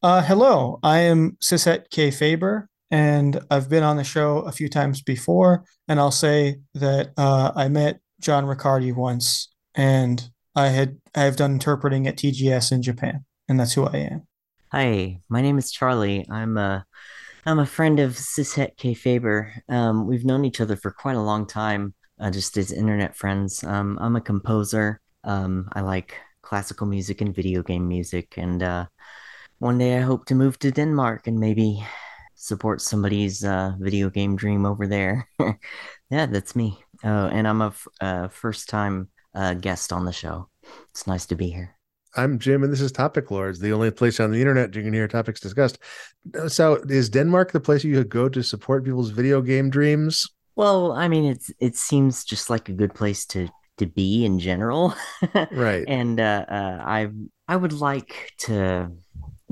Uh, hello, I am CisHetKayfaber, and I've been on the show a few times before. And I'll say that uh, I met John Riccardi once, and I had I've done interpreting at TGS in Japan, and that's who I am. Hi, my name is Charlie. I'm a I'm a friend of CisHetKayfaber. Um, we've known each other for quite a long time, uh, just as internet friends. Um, I'm a composer. Um, I like classical music and video game music, and uh, one day I hope to move to Denmark and maybe support somebody's uh, video game dream over there. Yeah, that's me. Oh, and I'm a f- uh, first time uh, guest on the show. It's nice to be here. I'm Jim, and this is Topic Lords, the only place on the internet you can hear topics discussed. So, is Denmark the place you could go to support people's video game dreams? Well, I mean, it's it seems just like a good place to to be in general, Right. and uh, uh, I I would like to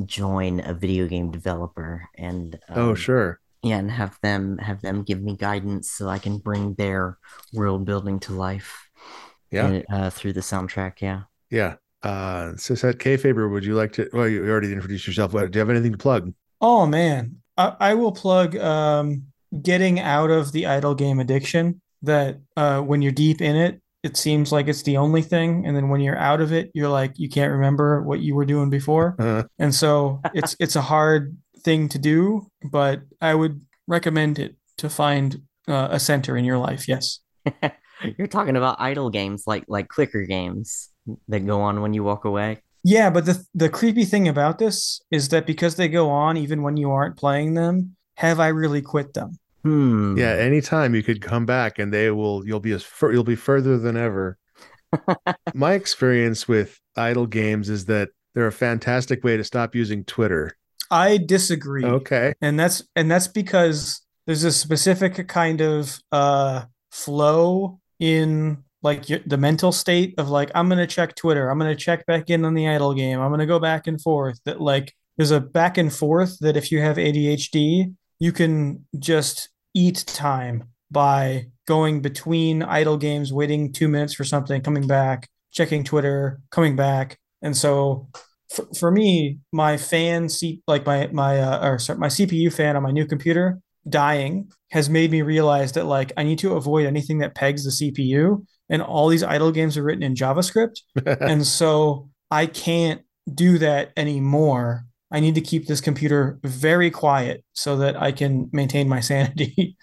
join a video game developer and Oh, um, sure. yeah, and have them have them give me guidance so I can bring their world building to life Yeah. uh, uh, through the soundtrack. Yeah. Yeah. Uh, CisHetKayfaber, would you like to? Well, you already introduced yourself. What, do you have anything to plug? Oh man, I, I will plug um, getting out of the idle game addiction. That uh, when you're deep in it, it seems like it's the only thing, and then when you're out of it, you're like you can't remember what you were doing before. Uh, And so it's it's a hard thing to do, but I would recommend it to find uh, a center in your life. Yes. You're talking about idle games like like clicker games that go on when you walk away. Yeah, but the the creepy thing about this is that because they go on even when you aren't playing them, have I really quit them? Hmm. yeah. Anytime you could come back, and they will. You'll be as fur, you'll be further than ever. My experience with idle games is that they're a fantastic way to stop using Twitter. I disagree. Okay. And that's and that's because there's a specific kind of uh flow in like the mental state of like I'm gonna check Twitter, I'm gonna check back in on the idle game, I'm gonna go back and forth. That like there's a back and forth that if you have ADHD, you can just eat time by going between idle games, waiting two minutes for something, coming back, checking Twitter, coming back, and so for, for me, my fan C like my my uh, or sorry, my CPU fan on my new computer dying has made me realize that like I need to avoid anything that pegs the CPU. And all these idle games are written in JavaScript, and so I can't do that anymore. I need to keep this computer very quiet so that I can maintain my sanity.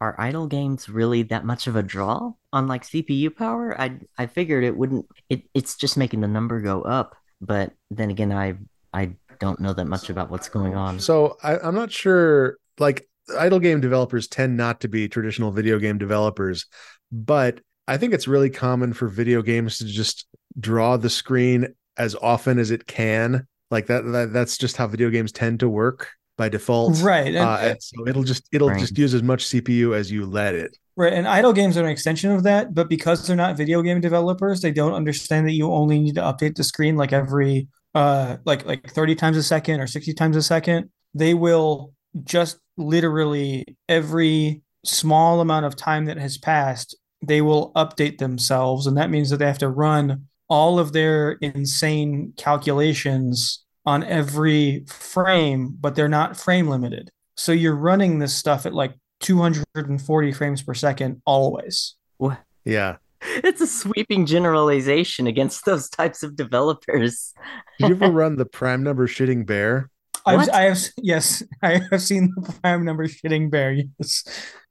Are idle games really that much of a draw on like CPU power? I I figured it wouldn't. It it's just making the number go up. But then again, I I don't know that much about what's going on. So I, I'm not sure. Like idle game developers tend not to be traditional video game developers, but I think it's really common for video games to just draw the screen as often as it can. Like that, that that's just how video games tend to work by default. right. And, Uh, and so it'll just it'll Right. just use as much CPU as you let it. Right, and idle games are an extension of that, but because they're not video game developers, they don't understand that you only need to update the screen like every uh like like 30 times a second or 60 times a second. They will just literally every small amount of time that has passed, they will update themselves, and that means that they have to run all of their insane calculations on every frame, but they're not frame limited. So you're running this stuff at like 240 frames per second always. What? Yeah. It's a sweeping generalization against those types of developers. Did you ever run the prime number shitting bear? I've, I have, yes, I have seen the prime number shitting bear. Yes.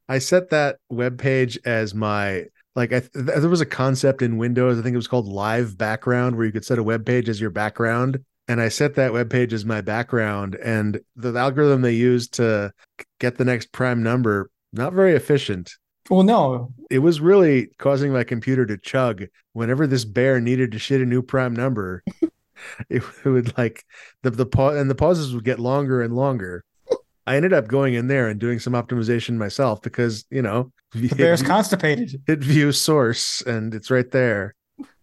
I set that web page as my like I, th- there was a concept in Windows I think it was called live background where you could set a web page as your background and I set that web page as my background and the algorithm they used to get the next prime number not very efficient. Well, no, It was really causing my computer to chug whenever this bear needed to shit a new prime number. it, it would like the the pause and the pauses would get longer and longer. I ended up going in there and doing some optimization myself because you know the bear's constipated. hit view source and it's right there.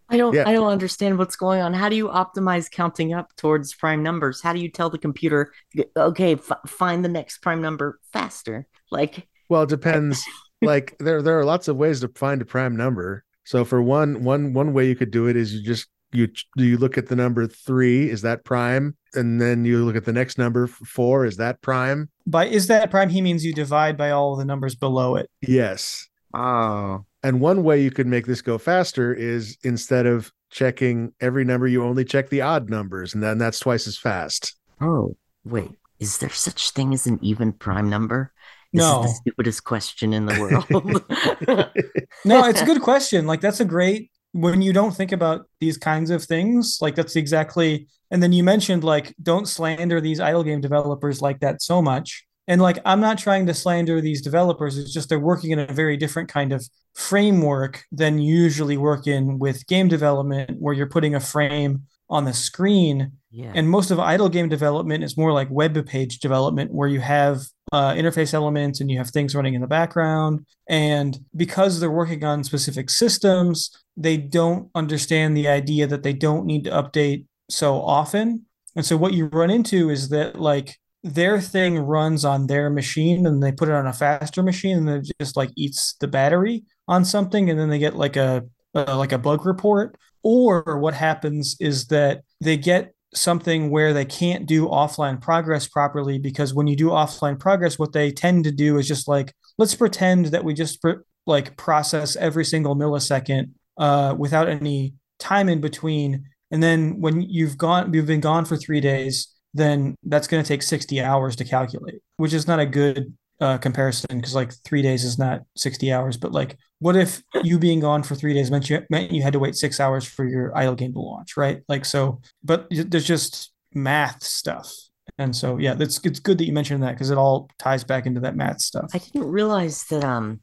I don't Yeah. I don't understand what's going on. How do you optimize counting up towards prime numbers? How do you tell the computer, okay, f find the next prime number faster? Like, Well, it depends. like there there are lots of ways to find a prime number. So for one one one way you could do it is you just you do you look at the number three? Is that prime? And then you look at the next number four. Is that prime? By is that prime? He means you divide by all the numbers below it. Yes. Oh, And one way you could make this go faster is instead of checking every number, you only check the odd numbers, and then that's twice as fast. oh, wait. Is there such thing as an even prime number? This No. is the stupidest question in the world. No, it's a good question. Like that's a great when you don't think about these kinds of things, like that's exactly and then you mentioned like don't slander these idle game developers like that so much. And like I'm not trying to slander these developers, it's just they're working in a very different kind of framework than usually work in with game development where you're putting a frame on the screen yeah. and most of idle game development is more like web page development where you have uh, interface elements and you have things running in the background. And because they're working on specific systems they don't understand the idea that they don't need to update so often. And so what you run into is that like their thing runs on their machine and they put it on a faster machine and it just like eats the battery on something and then they get like a uh, like a bug report. Or what happens is that they get something where they can't do offline progress properly because when you do offline progress what they tend to do is just like let's pretend that we just pr- like process every single millisecond uh, without any time in between. And then when you've gone you've been gone for three days then that's going to take 60 hours to calculate which is not a good uh, comparison because like three days is not 60 hours but like what if you being gone for three days meant you meant you had to wait six hours for your idle game to launch right like so but there's just math stuff and so yeah that's it's good that you mentioned that because it all ties back into that math stuff I didn't realize that um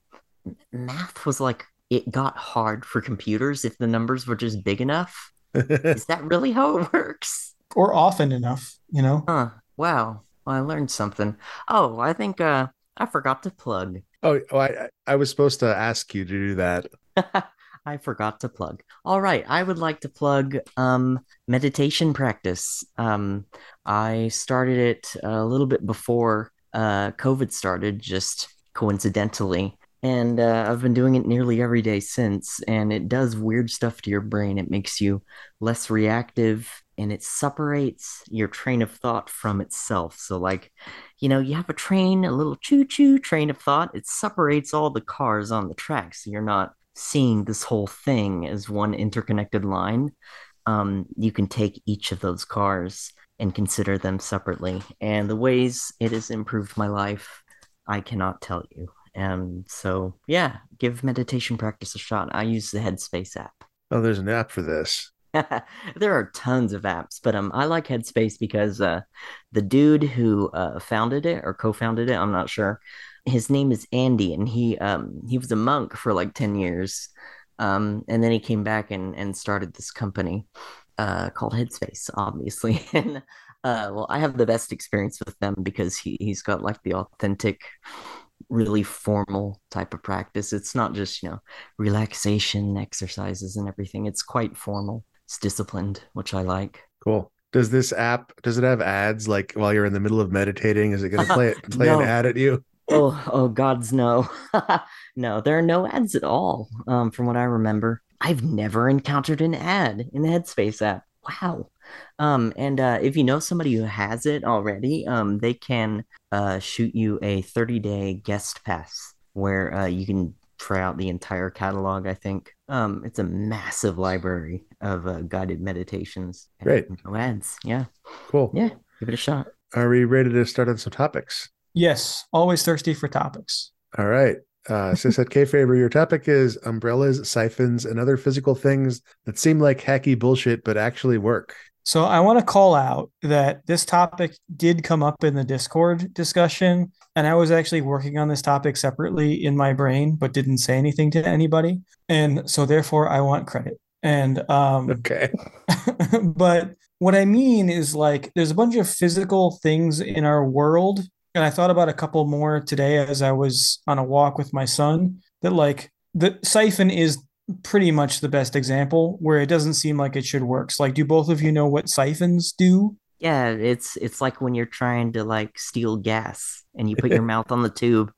math was like it got hard for computers if the numbers were just big enough. Is that really how it works? or often enough you know Huh. Wow. Well, I learned something. Oh, I think uh I forgot to plug. oh, oh, I I was supposed to ask you to do that. I forgot to plug. All right, I would like to plug um meditation practice. Um I started it a little bit before uh COVID started just coincidentally. And uh, I've been doing it nearly every day since, and it does weird stuff to your brain. It makes you less reactive and it separates your train of thought from itself. So, like, you know, you have a train, a little choo choo train of thought, it separates all the cars on the track. So you're not seeing this whole thing as one interconnected line. Um, you can take each of those cars and consider them separately. And the ways it has improved my life, I cannot tell you. And so, yeah, give meditation practice a shot. I use the Headspace app. Oh, there's an app for this. there are tons of apps, but um, I like Headspace because uh, the dude who uh, founded it or co-founded it, I'm not sure. His name is Andy, and he um he was a monk for like ten years, um, and then he came back and and started this company, uh, called Headspace, obviously, and uh, well, I have the best experience with them because he he's got like the authentic really formal type of practice. It's not just, you know, relaxation exercises and everything. It's quite formal. It's disciplined, which I like. Cool. Does this app does it have ads like while you're in the middle of meditating? Is it going to play it play No. an ad at you? Oh, oh gods no. no, there are no ads at all. Um, from what I remember. I've never encountered an ad in the Headspace app. Wow. Um, and uh, if you know somebody who has it already, um, they can uh, shoot you a 30 day guest pass where uh, you can try out the entire catalog, I think. Um, it's a massive library of uh, guided meditations. Great. No ads. Yeah. Cool. Yeah. Give it a shot. Are we ready to start on some topics? yes always thirsty for topics All right. Uh, Cishet K Faber, your topic is umbrellas, siphons, and other physical things that seem like hacky bullshit but actually work. So I want to call out that this topic did come up in the Discord discussion, and I was actually working on this topic separately in my brain, but didn't say anything to anybody, and so therefore I want credit. And um, Okay. but what I mean is like there's a bunch of physical things in our world, and I thought about a couple more today as I was on a walk with my son. That like the siphon is pretty much the best example where it doesn't seem like it should work. So like, do both of you know what siphons do? Yeah, it's it's like when you're trying to like steal gas and you put your mouth on the tube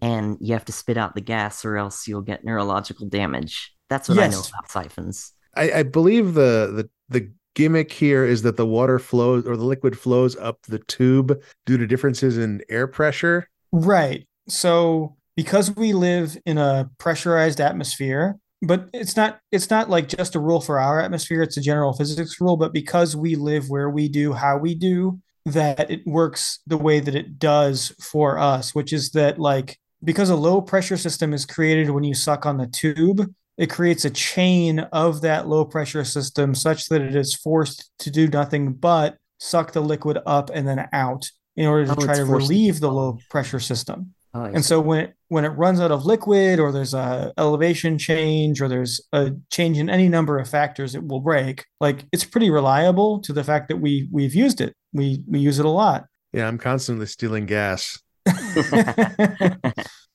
and you have to spit out the gas or else you'll get neurological damage. That's what I know about siphons. I, I believe the the the gimmick here is that the water flows or the liquid flows up the tube due to differences in air pressure. Right. So because we live in a pressurized atmosphere, but it's not it's not like just a rule for our atmosphere, it's a general physics rule, but because we live where we do, how we do, that it works the way that it does for us, which is that like because a low pressure system is created when you suck on the tube, it creates a chain of that low pressure system such that it is forced to do nothing but suck the liquid up and then out in order to Oh, try to relieve the low pressure system. Oh, And so when it when it runs out of liquid or there's a elevation change or there's a change in any number of factors, it will break. Like it's pretty reliable to the fact that we we've used it. We we use it a lot. Yeah, I'm constantly stealing gas.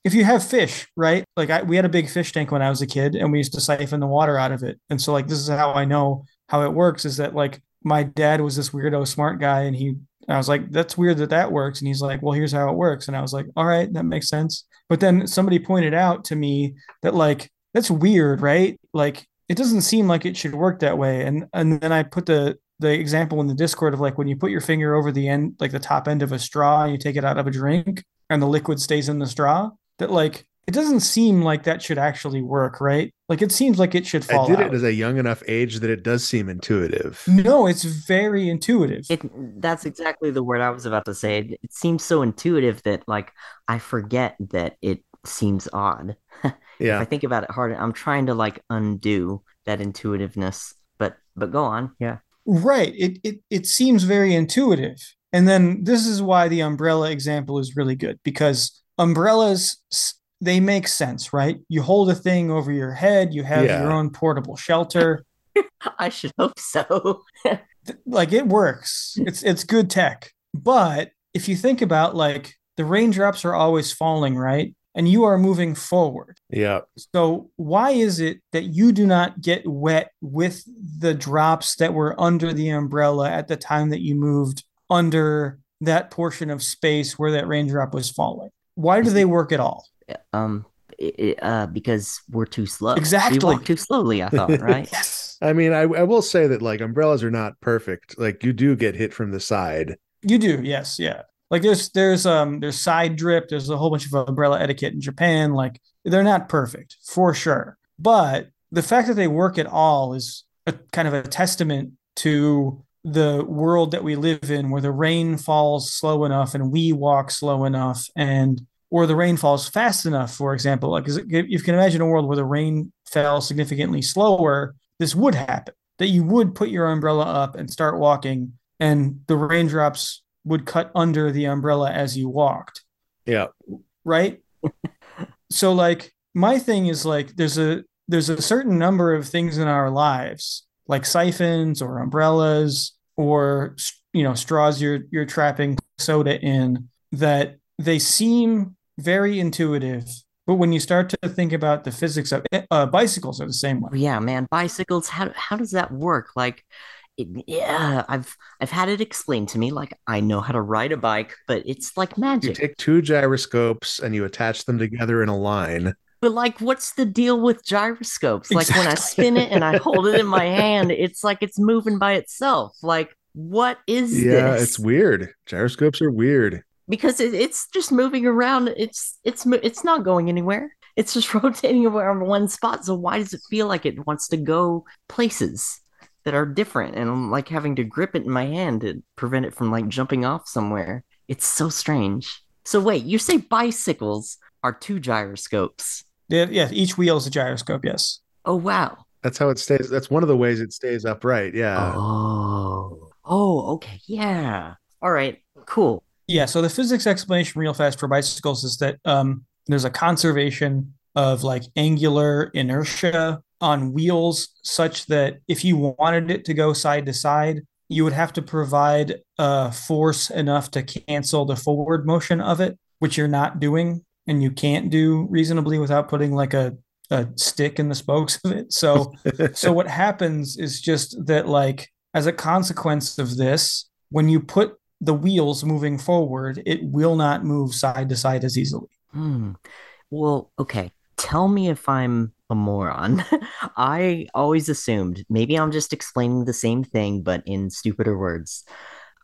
if you have fish, right? Like I, we had a big fish tank when I was a kid, and we used to siphon the water out of it. And so, like, this is how I know how it works. Is that like my dad was this weirdo smart guy, and he, I was like, that's weird that that works, and he's like, well, here's how it works, and I was like, all right, that makes sense. But then somebody pointed out to me that like that's weird, right? Like it doesn't seem like it should work that way. And and then I put the the example in the Discord of like when you put your finger over the end, like the top end of a straw, and you take it out of a drink, and the liquid stays in the straw. That like it doesn't seem like that should actually work, right? Like it seems like it should fall I did out. it at a young enough age that it does seem intuitive. no, it's very intuitive. It, that's exactly the word I was about to say. It, it seems so intuitive that like I forget that it seems odd. yeah. If I think about it hard, I'm trying to like undo that intuitiveness. But but go on. Yeah. Right. It, it it seems very intuitive. And then this is why the umbrella example is really good because umbrellas s- they make sense, right? You hold a thing over your head, you have Yeah. your own portable shelter. I should hope so. Like it works. It's it's good tech. But if you think about like the raindrops are always falling, right? And you are moving forward. Yeah. So why is it that you do not get wet with the drops that were under the umbrella at the time that you moved under that portion of space where that raindrop was falling? Why do they work at all? Um, i i- uh, because we're too slow. Exactly. We walk too slowly. I thought, right? Yes. I mean, I, I will say that like umbrellas are not perfect. Like you do get hit from the side. You do. Yes, yeah. Like there's there's um there's side drip, there's a whole bunch of umbrella etiquette in Japan like they're not perfect for sure. But the fact that they work at all is a kind of a testament to the world that we live in where the rain falls slow enough and we walk slow enough and or the rain falls fast enough for example like if you can imagine a world where the rain fell significantly slower this would happen that you would put your umbrella up and start walking and the raindrops would cut under the umbrella as you walked Yeah. right so like my thing is like there's a there's a certain number of things in our lives like siphons or umbrellas or you know straws you're you're trapping soda in that they seem very intuitive but when you start to think about the physics of it, uh, bicycles are the same way yeah, man. Bicycles. How how does that work? Like, it, yeah, I've I've had it explained to me. Like, I know how to ride a bike, but it's like magic. You take two gyroscopes and you attach them together in a line. But like, what's the deal with gyroscopes? Like when I spin it and I hold it in my hand, it's like it's moving by itself. Like, what is Yeah, this? it's weird. Gyroscopes are weird. Because it, it's just moving around. It's it's it's not going anywhere. It's just rotating around one spot. So why does it feel like it wants to go places that are different? And I'm like having to grip it in my hand to prevent it from like jumping off somewhere. It's so strange. So wait, you say bicycles are two gyroscopes? yeah, yeah each wheel is a gyroscope yes Oh wow. That's how it stays. That's one of the ways it stays upright. Yeah. Oh. Oh, okay. Yeah. All right. Cool. Yeah, so the physics explanation real fast for bicycles is that um, there's a conservation of like angular inertia on wheels such that if you wanted it to go side to side, you would have to provide a force enough to cancel the forward motion of it, which you're not doing and you can't do reasonably without putting like a, a stick in the spokes of it. So so what happens is just that like as a consequence of this when you put the wheels moving forward it will not move side to side as easily Hmm. Well, okay. tell me if I'm a moron. I always assumed, maybe I'm just explaining the same thing, but in stupider words.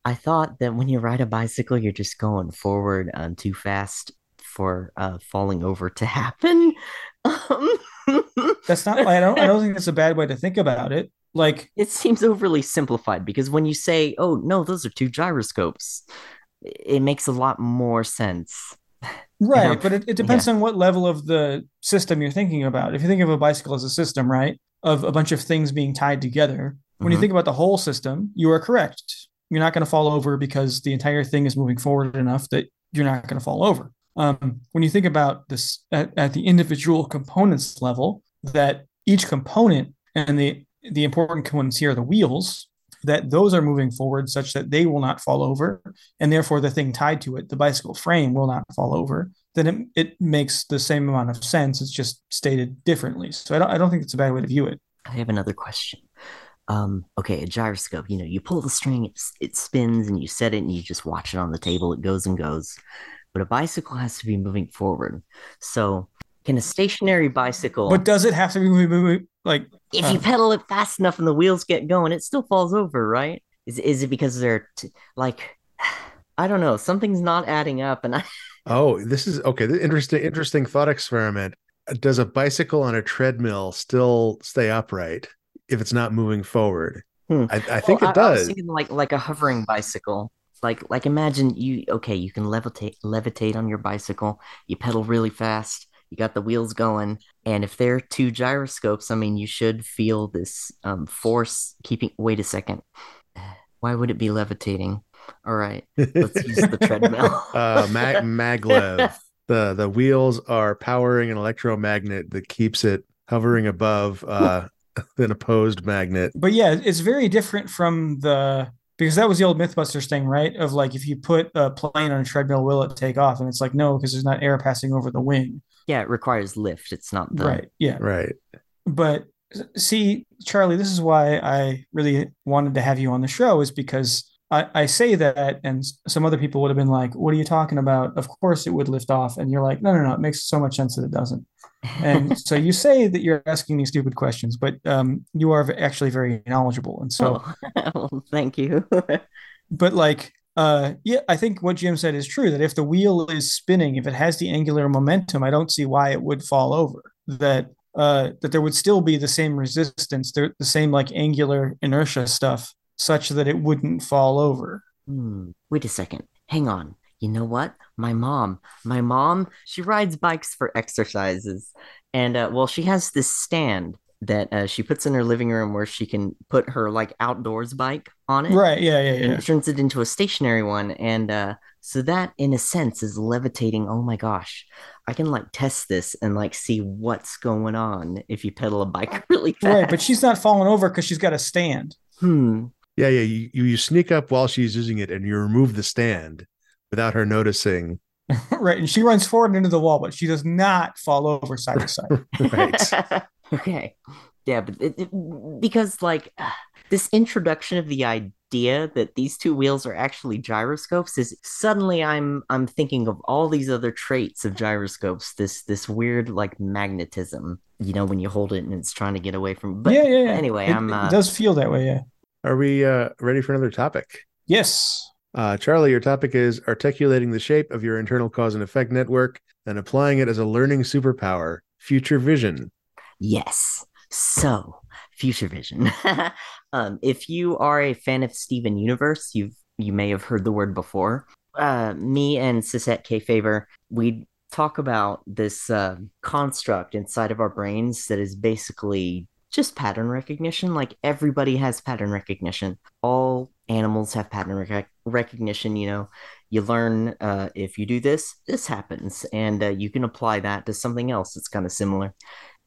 I thought that when you ride a bicycle, you're just going forward um, too fast for uh, falling over to happen. Um, That's not. I don't. I don't think that's a bad way to think about it. Like it seems overly simplified because when you say, "Oh no, those are two gyroscopes," it makes a lot more sense. Right, know, but it, it depends on what level of the system you're thinking about. If you think of a bicycle as a system, right, of a bunch of things being tied together, when you Mhm. think about the whole system, you are correct. You're not going to fall over because the entire thing is moving forward enough that you're not going to fall over. Um, when you think about this at, at the individual components level, that each component and the the important ones here are the wheels, that those are moving forward such that they will not fall over, and therefore the thing tied to it, the bicycle frame, will not fall over. Then it, it makes the same amount of sense. It's just stated differently. So I don't I don't think it's a bad way to view it. I have another question. Um, okay, a gyroscope, you know, you pull the string, it, it spins, and you set it, and you just watch it on the table. It goes and goes. But a bicycle has to be moving forward. So, can a stationary bicycle, But does it have to be moving, moving like if you uh, pedal it fast enough and the wheels get going, it still falls over, right? Is is it because they're t- like, I don't know, something's not adding up, and I Oh, this is okay. Interesting, interesting thought experiment. Does a bicycle on a treadmill still stay upright if it's not moving forward? Hmm. I, I think Well, it I, I was does. thinking like like a hovering bicycle. Like like imagine you okay, you can levitate levitate on your bicycle. You pedal really fast. You got the wheels going, and if there are two gyroscopes, I mean, you should feel this um, force keeping. Wait a second. Why would it be levitating? All right, let's use the treadmill. uh, mag- maglev. The the wheels are powering an electromagnet that keeps it hovering above uh, an opposed magnet. but yeah, it's very different from the because that was the old Mythbusters thing, right? Of like if you put a plane on a treadmill, will it take off? And it's like no, because there's not air passing over the wing. Yeah, it requires lift. It's not the Right. Yeah. Right. But see, Charlie, this is why I really wanted to have you on the show, is because I, I say that, and some other people would have been like, What are you talking about? Of course it would lift off. And you're like, No, no, no, it makes so much sense that it doesn't. And so you say that you're asking me stupid questions, but um, you are actually very knowledgeable. And so, Oh, well, thank you. but like, uh, yeah, I think what Jim said is true that if the wheel is spinning, if it has the angular momentum, I don't see why it would fall over. That uh, that there would still be the same resistance, the, the same like angular inertia stuff, such that it wouldn't fall over. Hmm. Wait a second. Hang on. You know what? My mom, my mom, she rides bikes for exercises. And uh, well, she has this stand that uh, she puts in her living room where she can put her like outdoors bike on it Right? Yeah, yeah, and yeah. it turns it into a stationary one. And uh, so that, in a sense, is levitating. Oh my gosh. I can like test this and like see what's going on if you pedal a bike really fast. Right, but she's not falling over because she's got a stand. Hmm. Yeah, yeah. You, you you sneak up while she's using it and you remove the stand without her noticing. right, and she runs forward into the wall, but she does not fall over side to side. Right. okay. Yeah, but it, it- because like this introduction of the idea that these two wheels are actually gyroscopes is suddenly I'm I'm thinking of all these other traits of gyroscopes. This this weird like magnetism, you know, when you hold it and it's trying to get away from. But yeah, yeah, yeah. anyway, it, I'm it uh, does feel that way. Yeah. Are we uh, ready for another topic? Yes. Uh, Charlie, your topic is articulating the shape of your internal cause and effect network and applying it as a learning superpower, future vision. Yes. So, future vision. um, if you are a fan of Steven Universe, you've you may have heard the word before. Uh, me and CisHetKayfaber, we talk about this uh, construct inside of our brains that is basically just pattern recognition. Like everybody has pattern recognition. All animals have pattern rec- recognition. You know, you learn uh, if you do this, this happens, and uh, you can apply that to something else that's kind of similar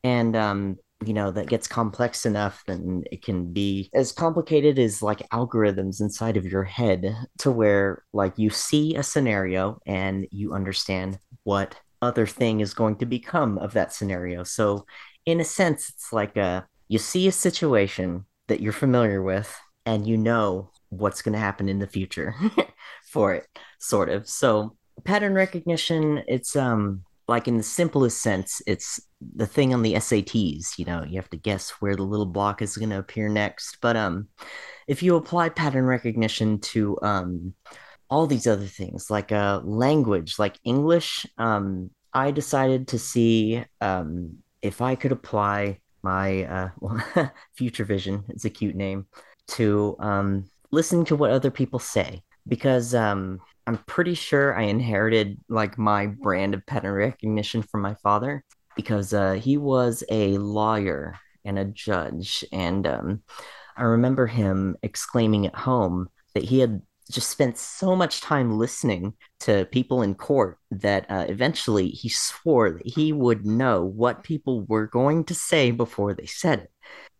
and um you know that gets complex enough then it can be as complicated as like algorithms inside of your head to where like you see a scenario and you understand what other thing is going to become of that scenario. So in a sense it's like a you see a situation that you're familiar with and you know what's going to happen in the future for it sort of. So pattern recognition it's um like in the simplest sense, it's the thing on the SATs. You know, you have to guess where the little block is going to appear next. But um, if you apply pattern recognition to um, all these other things, like uh, language, like English, um, I decided to see um, if I could apply my uh, well, future vision. It's a cute name to um, listening to what other people say because um, I'm pretty sure I inherited like my brand of pattern recognition from my father because uh, he was a lawyer and a judge. And um, I remember him exclaiming at home that he had just spent so much time listening to people in court that uh, eventually he swore that he would know what people were going to say before they said it.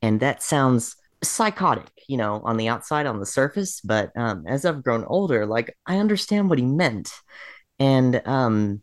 And that sounds psychotic, you know, on the outside, on the surface. But um, as I've grown older, like I understand what he meant. And um,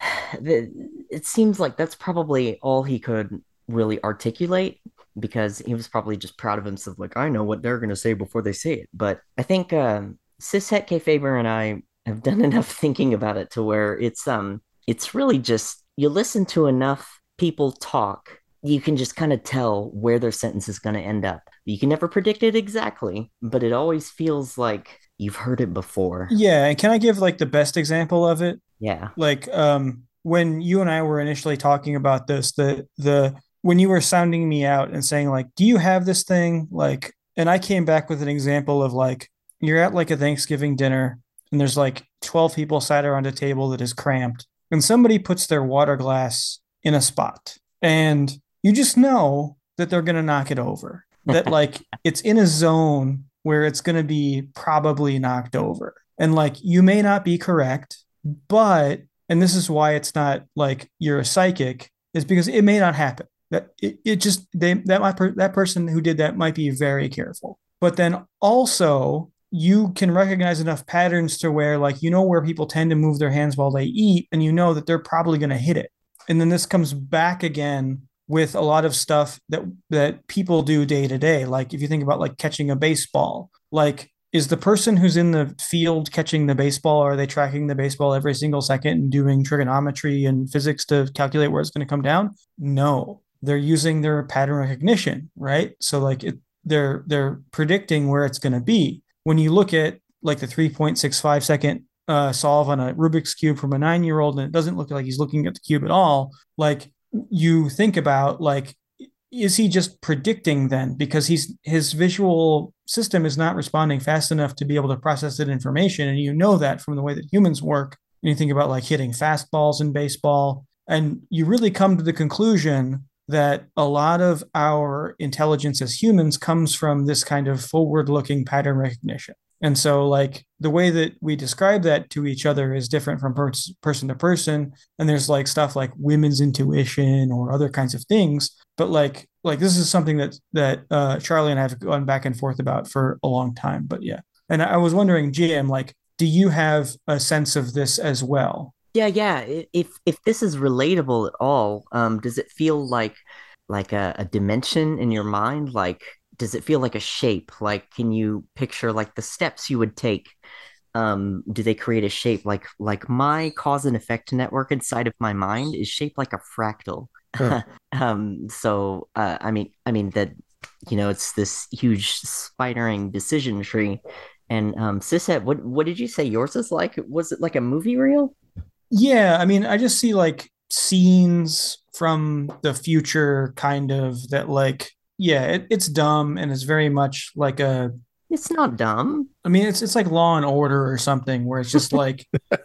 the, it seems like that's probably all he could really articulate because he was probably just proud of himself. Like, I know what they're going to say before they say it. But I think um, CisHetKayfaber and I have done enough thinking about it to where it's um it's really just you listen to enough people talk you can just kind of tell where their sentence is going to end up. You can never predict it exactly, but it always feels like you've heard it before. Yeah, and can I give like the best example of it? Yeah. Like um when you and I were initially talking about this, the the when you were sounding me out and saying like, "Do you have this thing?" like and I came back with an example of like you're at like a Thanksgiving dinner and there's like 12 people sat around a table that is cramped and somebody puts their water glass in a spot and you just know that they're going to knock it over that like it's in a zone where it's going to be probably knocked over. And like you may not be correct but and this is why it's not like you're a psychic is because it may not happen. That it, it just they that my per, that person who did that might be very careful. But then also you can recognize enough patterns to where like you know where people tend to move their hands while they eat and you know that they're probably going to hit it. And then this comes back again with a lot of stuff that that people do day to day. Like if you think about like catching a baseball like is the person who's in the field catching the baseball are they tracking the baseball every single second and doing trigonometry and physics to calculate where it's going to come down? No. They're using their pattern recognition right? So like it, they're they're predicting where it's going to be. When you look at like the 3.65 second uh, solve on a Rubik's cube from a nine year old, and it doesn't look like he's looking at the cube at all, like you think about like, is he just predicting then because he's his visual system is not responding fast enough to be able to process that information and you know that from the way that humans work and you think about like hitting fastballs in baseball and you really come to the conclusion that a lot of our intelligence as humans comes from this kind of forward looking pattern recognition. And so, like, the way that we describe that to each other is different from per- person to person. And there's like stuff like women's intuition or other kinds of things. But like, like this is something that that uh, Charlie and I have gone back and forth about for a long time. But yeah, and I was wondering, Jim, like, do you have a sense of this as well? Yeah, yeah. If if this is relatable at all, um, does it feel like like a, a dimension in your mind? Like, does it feel like a shape? Like, can you picture like the steps you would take? Um, do they create a shape like like my cause and effect network inside of my mind is shaped like a fractal? Huh. um, so uh, I mean, I mean that you know it's this huge spidering decision tree. And um, Sisette, what what did you say yours is like? Was it like a movie reel? Yeah, I mean, I just see like scenes from the future, kind of that, like, yeah, it, it's dumb and it's very much like a. It's not dumb. I mean, it's it's like Law and Order or something, where it's just like,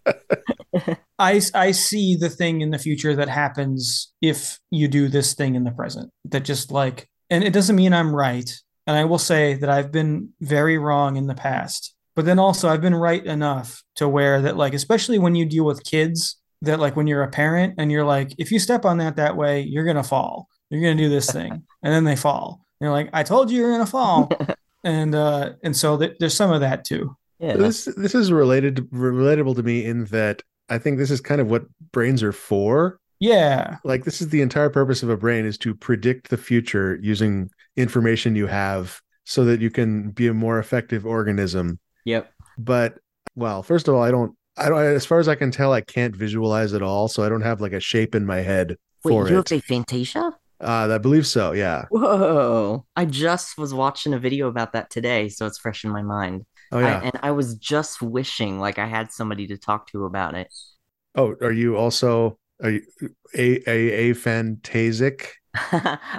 I I see the thing in the future that happens if you do this thing in the present. That just like, and it doesn't mean I'm right. And I will say that I've been very wrong in the past but then also I've been right enough to where that like especially when you deal with kids that like when you're a parent and you're like if you step on that that way you're gonna fall you're gonna do this thing and then they fall and you're like I told you you're gonna fall and uh and so th- there's some of that too yeah this this is related to, relatable to me in that I think this is kind of what brains are for yeah like this is the entire purpose of a brain is to predict the future using information you have so that you can be a more effective organism Yep. But well, first of all, I don't I don't. As far as I can tell, I can't visualize it all, so I don't have like a shape in my head Wait, for you it. have aphantasia? Uh, I believe so. Yeah. Whoa. I just was watching a video about that today, so it's fresh in my mind. Oh I, yeah. and I was just wishing like I had somebody to talk to about it. oh, are you also are you a a aphantasic?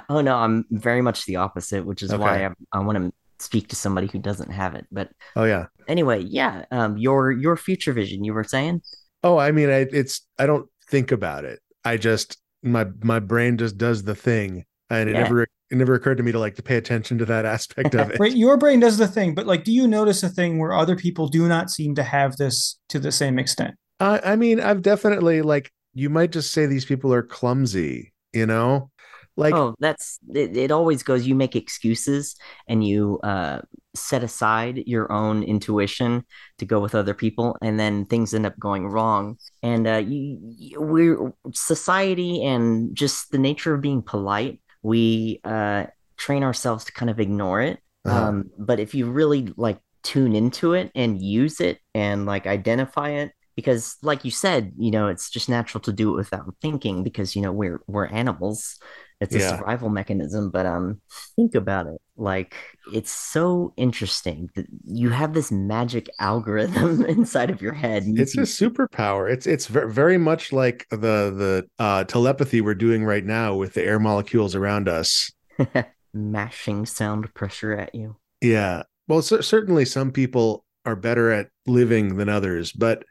oh no, I'm very much the opposite, which is Okay. why I, I want to speak to somebody who doesn't have it. But Oh yeah. anyway, yeah, um, your your future vision, you were saying? Oh, I mean, I, it's I don't think about it. I just my my brain just does the thing, and it Yeah. never it never occurred to me to like to pay attention to that aspect of it. Right, your brain does the thing, but like, do you notice a thing where other people do not seem to have this to the same extent? I, I mean, I've definitely like you might just say these people are clumsy, you know, like oh, that's it, it always goes, you make excuses and you uh set aside your own intuition to go with other people, and then things end up going wrong. And uh you, you we're society and just the nature of being polite, we uh train ourselves to kind of ignore it. uh, Um, but if you really like tune into it and use it and like identify it, because like you said, you know, it's just natural to do it without thinking because you know we're we're animals. It's a survival mechanism. But um, think about it. Like it's so interesting that you have this magic algorithm inside of your head. it's a superpower. It's it's very much like the the uh, telepathy we're doing right now with the air molecules around us. mashing sound pressure at you. Yeah. Well, cer- certainly some people are better at living than others, but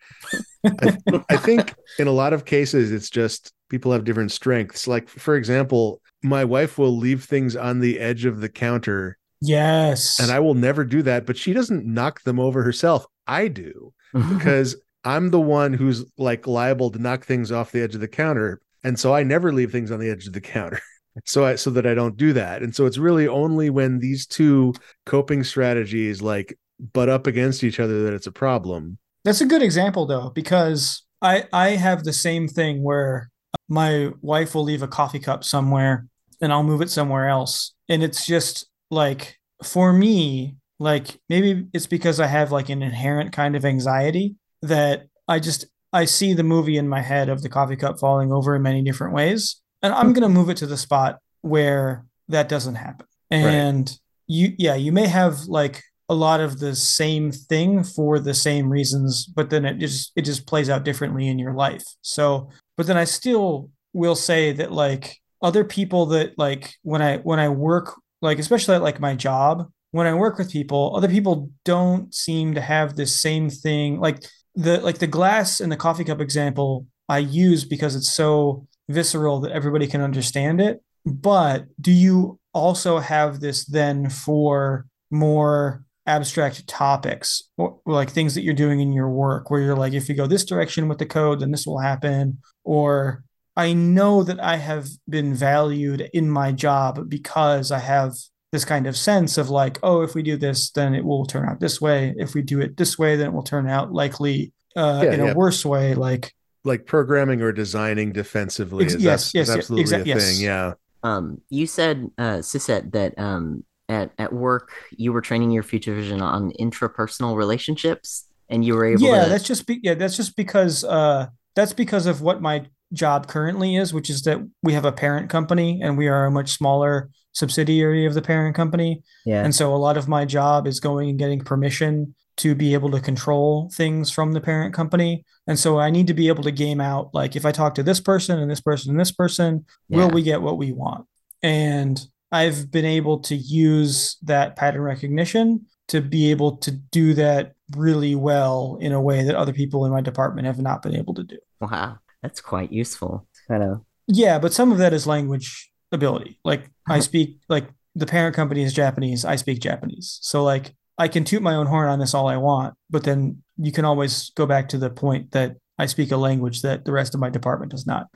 I, I think in a lot of cases it's just people have different strengths. Like for example, my wife will leave things on the edge of the counter Yes. and I will never do that, but she doesn't knock them over herself. I do because I'm the one who's like liable to knock things off the edge of the counter. And so I never leave things on the edge of the counter. So I so that I don't do that. And so it's really only when these two coping strategies like butt up against each other that it's a problem. That's a good example though, because I I have the same thing where my wife will leave a coffee cup somewhere and I'll move it somewhere else. And it's just like for me, like maybe it's because I have like an inherent kind of anxiety that I just I see the movie in my head of the coffee cup falling over in many different ways. And I'm gonna move it to the spot where that doesn't happen. And you yeah, you may have like a lot of the same thing for the same reasons, but then it just it just plays out differently in your life. So, but then I still will say that like other people that like when I when I work like especially at like my job, when I work with people, other people don't seem to have this same thing. Like the like the glass and the coffee cup example I use because it's so visceral that everybody can understand it. But do you also have this then for more abstract topics or, or like things that you're doing in your work where you're like if you go this direction with the code then this will happen or I know that I have been valued in my job because I have this kind of sense of like oh if we do this then it will turn out this way if we do it this way then it will turn out likely uh, Yeah, in yeah. a worse way like Like programming or designing defensively Ex- is, yes, abs- yes, is yes, absolutely exact- a yes. thing. Yeah. Um, you said, uh, Sisette, that um, at at work you were training your future vision on intrapersonal relationships, and you were able yeah to. that's just be, yeah that's just because uh that's because of what my job currently is which is that we have a parent company and we are a much smaller subsidiary of the parent company yeah. and so a lot of my job is going and getting permission to be able to control things from the parent company and so i need to be able to game out like if i talk to this person and this person and this person will we get what we want and i've been able to use that pattern recognition to be able to do that really well in a way that other people in my department have not been able to do Wow, that's quite useful. It's kind of yeah but some of that is language ability like i Uh-huh. speak like the parent company is japanese i speak japanese so like i can toot my own horn on this all i want but then you can always go back to the point that i speak a language that the rest of my department does not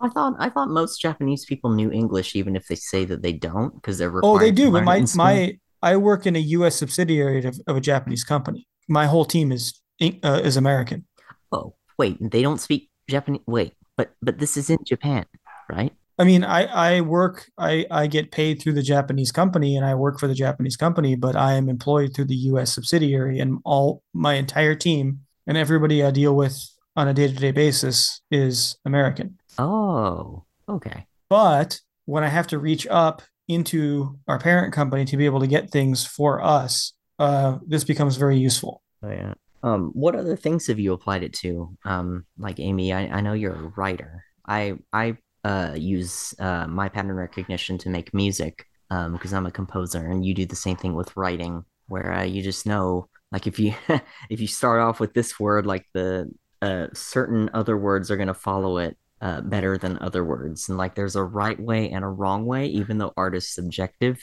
I thought I thought most Japanese people knew English, even if they say that they don't, because they're oh they required do but my my i work in a us subsidiary of, of a japanese company my whole team is uh, is american Oh, wait, they don't speak Japanese. Wait, but but this is in Japan, right? I mean, I I work I I get paid through the Japanese company and I work for the Japanese company, but I am employed through the US subsidiary and all my entire team and everybody I deal with on a day to day basis is American. Oh, okay. But when I have to reach up into our parent company to be able to get things for us, uh, this becomes very useful. Oh yeah. Um, what other things have you applied it to? Um, like Amy, I, I know you're a writer. I I uh, use uh, my pattern recognition to make music um, because I'm a composer, and you do the same thing with writing, where uh, you just know, like if you if you start off with this word, like the uh, certain other words are going to follow it uh, better than other words, and like there's a right way and a wrong way, even though art is subjective.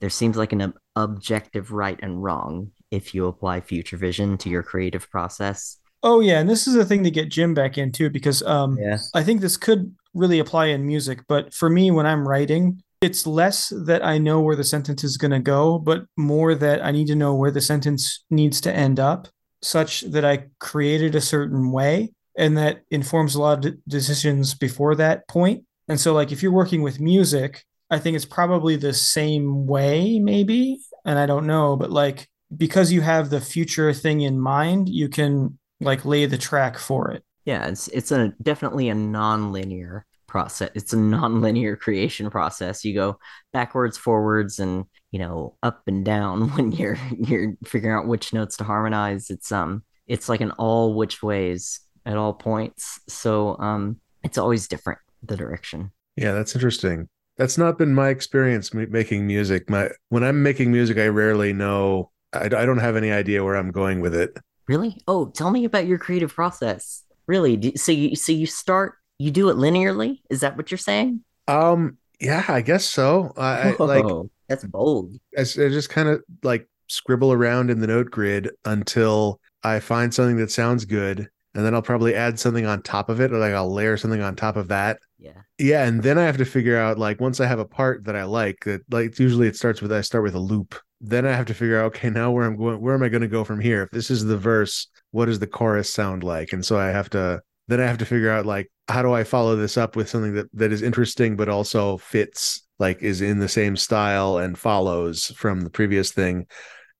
There seems like an objective right and wrong if you apply future vision to your creative process. Oh yeah, and this is a thing to get Jim back in too, because um, Yeah. I think this could really apply in music. But for me, when I'm writing, it's less that I know where the sentence is going to go, but more that I need to know where the sentence needs to end up, such that I created a certain way, and that informs a lot of de- decisions before that point. And so, like, if you're working with music, I think it's probably the same way, maybe, and I don't know, but like because you have the future thing in mind, you can like lay the track for it. Yeah, it's it's a definitely a non-linear process. It's a non-linear creation process. You go backwards, forwards, and you know up and down when you're you're figuring out which notes to harmonize. It's um it's like an all which ways at all points. So um it's always different the direction. Yeah, that's interesting. That's not been my experience making music. My when I'm making music, I rarely know. I, I don't have any idea where I'm going with it. Really? Oh, tell me about your creative process. Really? Do, so you so you start you do it linearly? Is that what you're saying? Um, yeah, I guess so. I, I like that's bold. I just kind of like scribble around in the note grid until I find something that sounds good, and then I'll probably add something on top of it, or like I'll layer something on top of that. Yeah. Yeah, and then I have to figure out like once I have a part that I like, that like usually it starts with I start with a loop. Then I have to figure out okay, now where I'm going, where am I going to go from here? If this is the verse, what does the chorus sound like? And so I have to then I have to figure out like how do I follow this up with something that that is interesting but also fits like is in the same style and follows from the previous thing.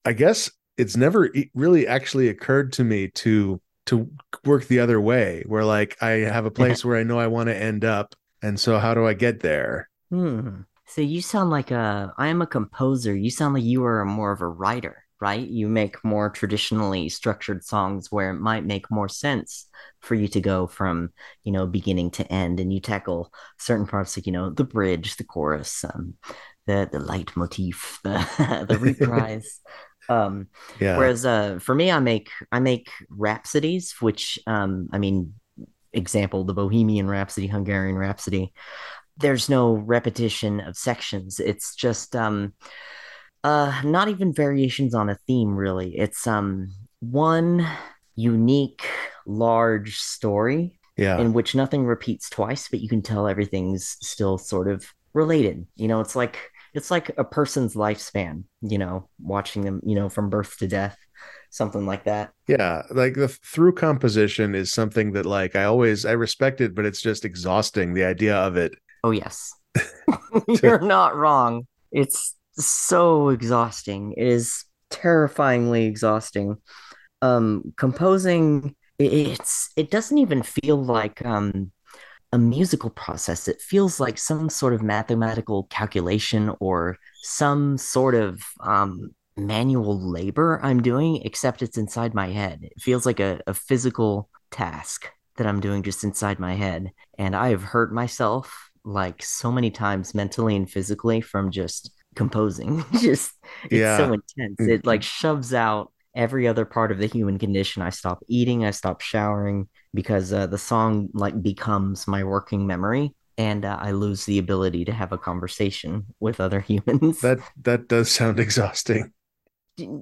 I guess it's never really actually occurred to me to to work the other way where like I have a place where I know I want to end up and so how do I get there? Hmm. So you sound like a, I am a composer. You sound like you are more of a writer, right? You make more traditionally structured songs where it might make more sense for you to go from, you know, beginning to end and you tackle certain parts like, you know, the bridge, the chorus, um, the the leitmotif, the the reprise. Um, Yeah. Whereas uh, for me, I make I make rhapsodies, which um, I mean, example, the Bohemian Rhapsody, Hungarian Rhapsody. There's no repetition of sections. It's just um, uh, not even variations on a theme, really. It's um one unique, large story yeah. in which nothing repeats twice, but you can tell everything's still sort of related. You know, it's like it's like a person's lifespan, you know, watching them, you know, from birth to death, something like that. Yeah, like the through composition is something that like I always I respect it, but it's just exhausting the idea of it. Oh yes. You're not wrong. It's so exhausting. It is terrifyingly exhausting. Um composing it's it doesn't even feel like um a musical process. It feels like some sort of mathematical calculation or some sort of um, manual labor I'm doing, except it's inside my head. It feels like a, a physical task that I'm doing just inside my head. And I have hurt myself like so many times mentally and physically from just composing. just it's Yeah. so intense. It like shoves out every other part of the human condition. I stop eating, I stop showering because uh, the song like becomes my working memory and uh, I lose the ability to have a conversation with other humans. That that does sound exhausting.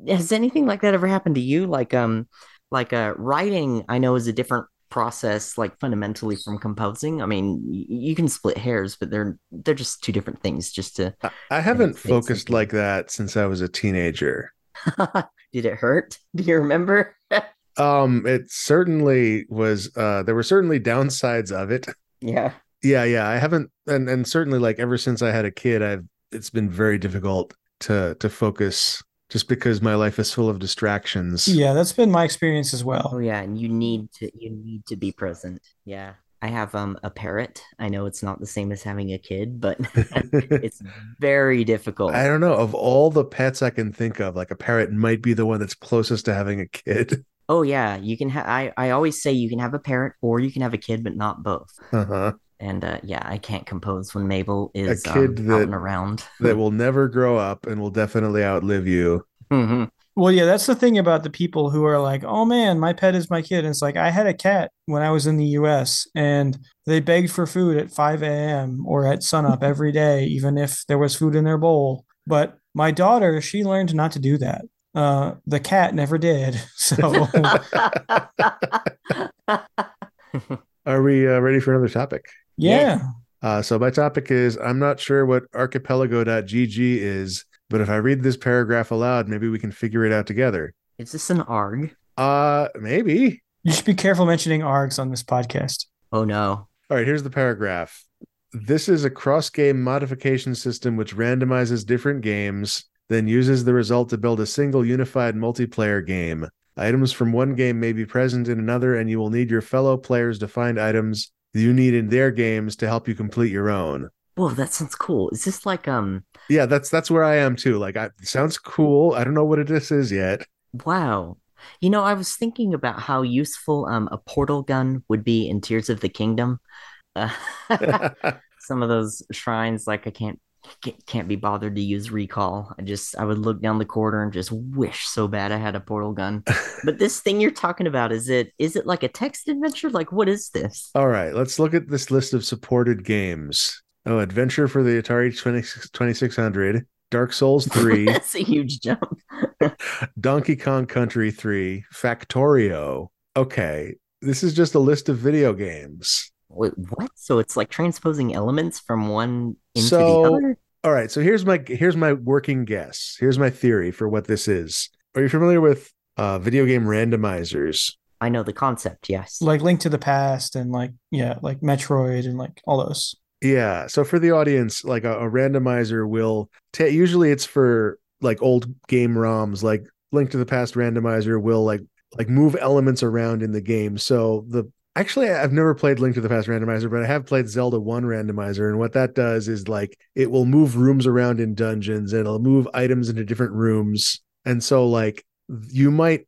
Has anything like that ever happened to you? Like um like uh writing I know is a different process like fundamentally from composing. I mean, y- you can split hairs, but they're they're just two different things just to I, haven't focused like that since I was a teenager. Did it hurt? Do you remember? Um, it certainly was. Uh, there were certainly downsides of it. yeah. Yeah, yeah. I haven't, and and certainly like ever since I had a kid, I've it's been very difficult to to focus just because my life is full of distractions. Yeah, that's been my experience as Oh well. yeah, and you need to you need to be present. Yeah. I have um a parrot. I know it's not the same as having a kid, but it's very difficult. I don't know. Of all the pets I can think of, like a parrot might be the one that's closest to having a kid. Oh yeah, you can have I I always say you can have a parrot or you can have a kid, but not both. Uh-huh. And uh yeah, I can't compose when Mabel is kid um, out that- and around. That will never grow up and will definitely outlive you. Mhm. Well, yeah, that's the thing about the people who are like, "Oh man, my pet is my kid." And it's like I had a cat when I was in the US and they begged for food at 5 a.m. or at sunup every day, even if there was food in their bowl. But my daughter, she learned not to do that. Uh, the cat never did. So Are we uh, ready for another topic? yeah. Uh, so my topic is I'm not sure what archipelago.gg is, but if I read this paragraph aloud, maybe we can figure it out together. Is this an ARG? Uh, maybe. You should be careful mentioning ARGs on this podcast. Oh no. All right, here's the paragraph. This is a cross game modification system which randomizes different games, then uses the result to build a single unified multiplayer game. Items from one game may be present in another, and you will need your fellow players to find items you need in their games to help you complete your own. Whoa, that sounds cool. Is this like um Yeah, that's that's where I am too. Like, I, sounds cool. I don't know what it this is yet. wow. You know, I was thinking about how useful um a portal gun would be in Tears of the Kingdom. Uh, some of those shrines, like I can't can't can't be bothered to use recall. I just I would look down the corridor and just wish so bad I had a portal gun. But this thing you're talking about, is it is it like a text adventure? Like what is this? All right, let's look at this list of supported games. Oh, Adventure for the Atari 20, 2600, Dark Souls 3, That's a huge jump. Donkey Kong Country 3, Factorio. Okay, this is just a list of video games. Wait, what? So it's like transposing elements from one into So- the other? All right, so here's my here's my working guess. Here's my theory for what this is. Are you familiar with uh, video game randomizers? I know the concept, yes. Like Link to the Past and like yeah, like Metroid and like all those. Yeah. So for the audience, like a, a randomizer will usually it's for like old game ROMs, like Link to the Past randomizer will like like move elements around in the game. So the actually I've never played Link to the Past randomizer, but I have played Zelda 1 randomizer. And what that does is like it will move rooms around in dungeons and it'll move items into different rooms. And so like you might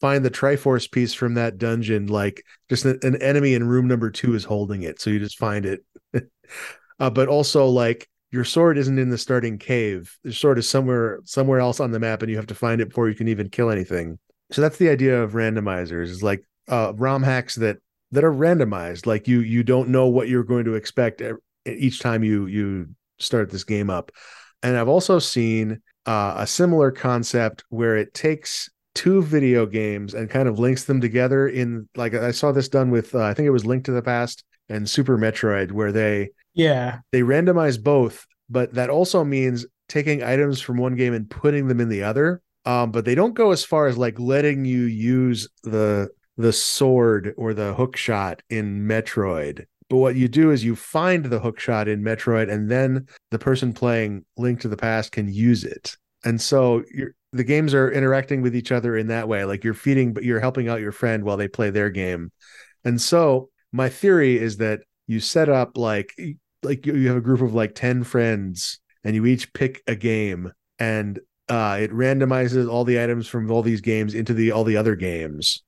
find the Triforce piece from that dungeon, like just an, an enemy in room number two is holding it. So you just find it. uh, but also like your sword isn't in the starting cave. The sword is somewhere somewhere else on the map, and you have to find it before you can even kill anything. So that's the idea of randomizers, is like uh, ROM hacks that that are randomized. Like you you don't know what you're going to expect each time you you start this game up. And I've also seen uh, a similar concept where it takes two video games and kind of links them together in like I saw this done with uh, I think it was Link to the Past and Super Metroid where they Yeah. they randomize both, but that also means taking items from one game and putting them in the other. Um, but they don't go as far as like letting you use the the sword or the hook shot in Metroid. But what you do is you find the hook shot in Metroid, and then the person playing Link to the Past can use it. And so you're, the games are interacting with each other in that way. Like you're feeding, but you're helping out your friend while they play their game. And so my theory is that you set up like like you have a group of like 10 friends and you each pick a game and uh it randomizes all the items from all these games into the all the other games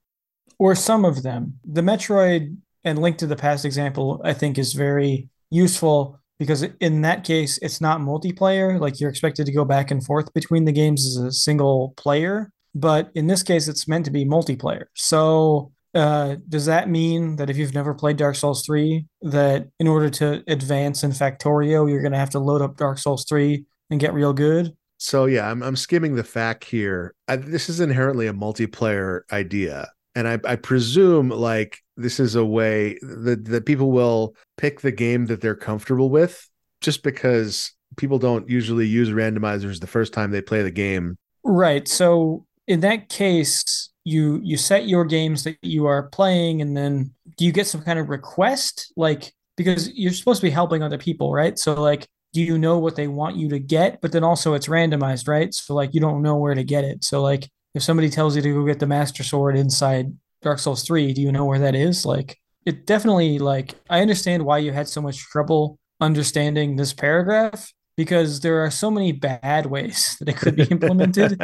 or some of them. The Metroid and Link to the Past example, I think, is very useful because in that case, it's not multiplayer. Like you're expected to go back and forth between the games as a single player. But in this case, it's meant to be multiplayer. So uh, does that mean that if you've never played Dark Souls 3, that in order to advance in Factorio, you're going to have to load up Dark Souls 3 and get real good? so yeah i'm, I'm skimming the FAQ here I, this is inherently a multiplayer idea and I, I presume like this is a way that, that people will pick the game that they're comfortable with just because people don't usually use randomizers the first time they play the game Right. So in that case, you you set your games that you are playing, and then do you get some kind of request? Like because you're supposed to be helping other people, right? So like do you know what they want you to get? But then also it's randomized, right? So like you don't know where to get it. So like if somebody tells you to go get the Master Sword inside Dark Souls 3, do you know where that is? Like it definitely like I understand why you had so much trouble understanding this paragraph because there are so many bad ways that it could be implemented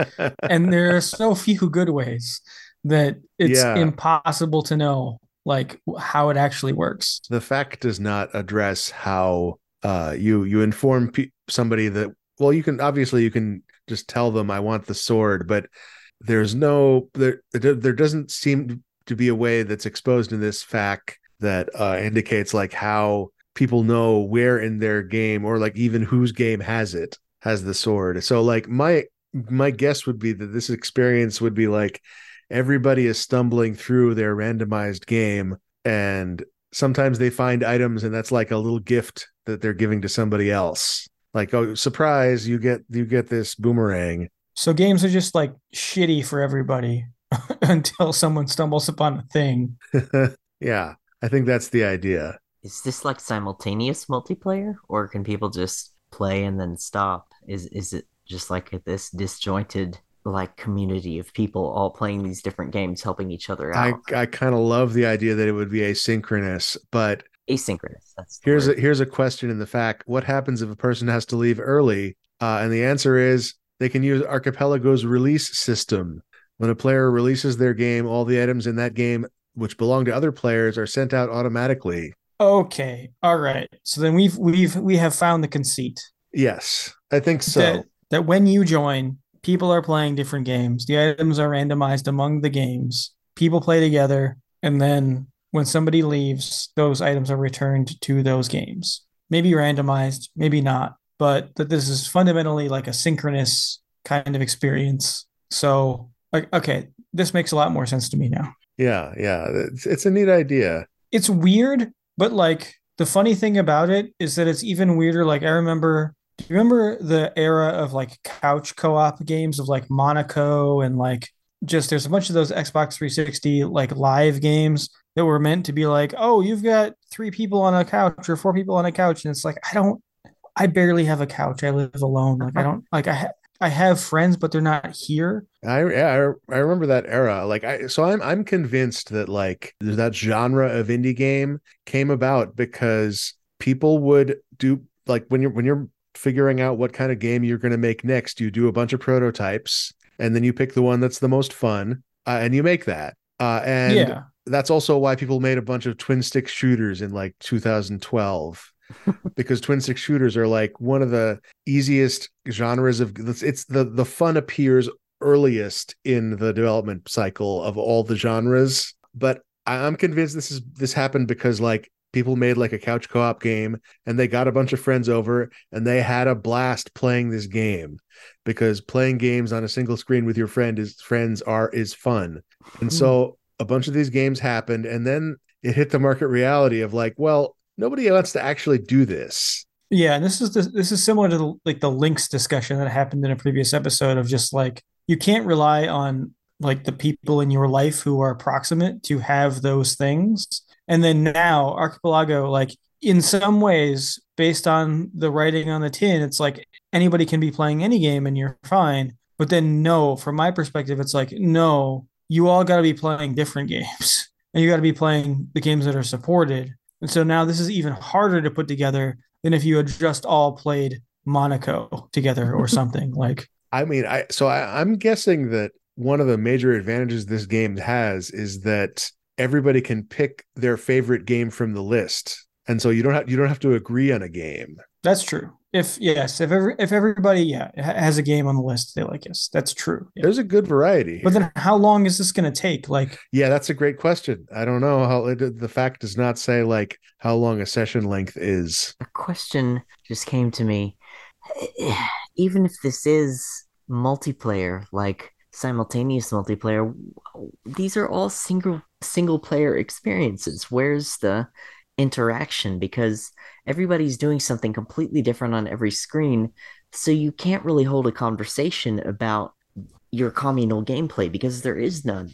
and there are so few good ways that it's Yeah. impossible to know like how it actually works. the FAQ does not address how uh you you inform pe- somebody that well you can obviously you can just tell them i want the sword but there's no there there doesn't seem to be a way that's exposed in this FAQ that uh indicates like how people know where in their game or like even whose game has it has the sword. So like my my guess would be that this experience would be like everybody is stumbling through their randomized game and sometimes they find items and that's like a little gift that they're giving to somebody else. Like oh surprise you get you get this boomerang. So games are just like shitty for everybody until someone stumbles upon a thing. yeah i think that's the idea Is this like simultaneous multiplayer, or can people just play and then stop? Is is it just like this disjointed like community of people all playing these different games, helping each other out? i I kind of love the idea that it would be asynchronous but Asynchronous. That's the here's a here's a question in the FAQ what happens if a person has to leave early uh, and the answer is they can use archipelago's release system when a player releases their game all the items in that game which belong to other players are sent out automatically Okay. All right. So then we've we've we have found the conceit yes i think so that that when you join, people are playing different games. The items are randomized among the games. People play together, and then when somebody leaves, those items are returned to those games. Maybe randomized, maybe not, but that this is fundamentally like a synchronous kind of experience. So, like, okay, this makes a lot more sense to me now. Yeah, yeah. It's, it's a neat idea. It's weird, but like the funny thing about it is that it's even weirder. Like I remember, do you remember the era of like couch co-op games of like Monaco and like just there's a bunch of those Xbox 360 like live games that were meant to be like, oh, you've got three people on a couch or four people on a couch, and it's like I don't, I barely have a couch. I live alone. Like I don't like I ha- I have friends, but they're not here. I yeah, I, I remember that era. Like I so I'm I'm convinced that like that genre of indie game came about because people would do like when you're when you're figuring out what kind of game you're going to make next, you do a bunch of prototypes and then you pick the one that's the most fun uh, and you make that. Uh, and yeah, that's also why people made a bunch of twin stick shooters in like 2012 because twin stick shooters are like one of the easiest genres of it's the the fun appears earliest in the development cycle of all the genres. But i'm convinced this is this happened because like people made like a couch co-op game and they got a bunch of friends over and they had a blast playing this game because playing games on a single screen with your friend is friends are is fun. And hmm. so a bunch of these games happened and then it hit the market reality of like well nobody wants to actually do this Yeah, and this is the, this is similar to the, like the links discussion that happened in a previous episode of just like you can't rely on like the people in your life who are proximate to have those things. And then now Archipelago, like in some ways, based on the writing on the tin, it's like anybody can be playing any game and you're fine. But then no, from my perspective, it's like no, you all got to be playing different games, and you got to be playing the games that are supported. And so now this is even harder to put together than if you had just all played Monaco together or something. like, i mean i so I, i'm guessing that one of the major advantages this game has is that everybody can pick their favorite game from the list and so you don't have you don't have to agree on a game that's true. If yes, if every if everybody yeah has a game on the list they like, yes, that's true. Yeah. there's a good variety But then how long is this going to take? Like, yeah that's a great question i don't know how it, the FAQ does not say like how long a session length is A question just came to me. Even if this is multiplayer, like simultaneous multiplayer, these are all single single player experiences. Where's the interaction? Because everybody's doing something completely different on every screen, so you can't really hold a conversation about your communal gameplay because there is none.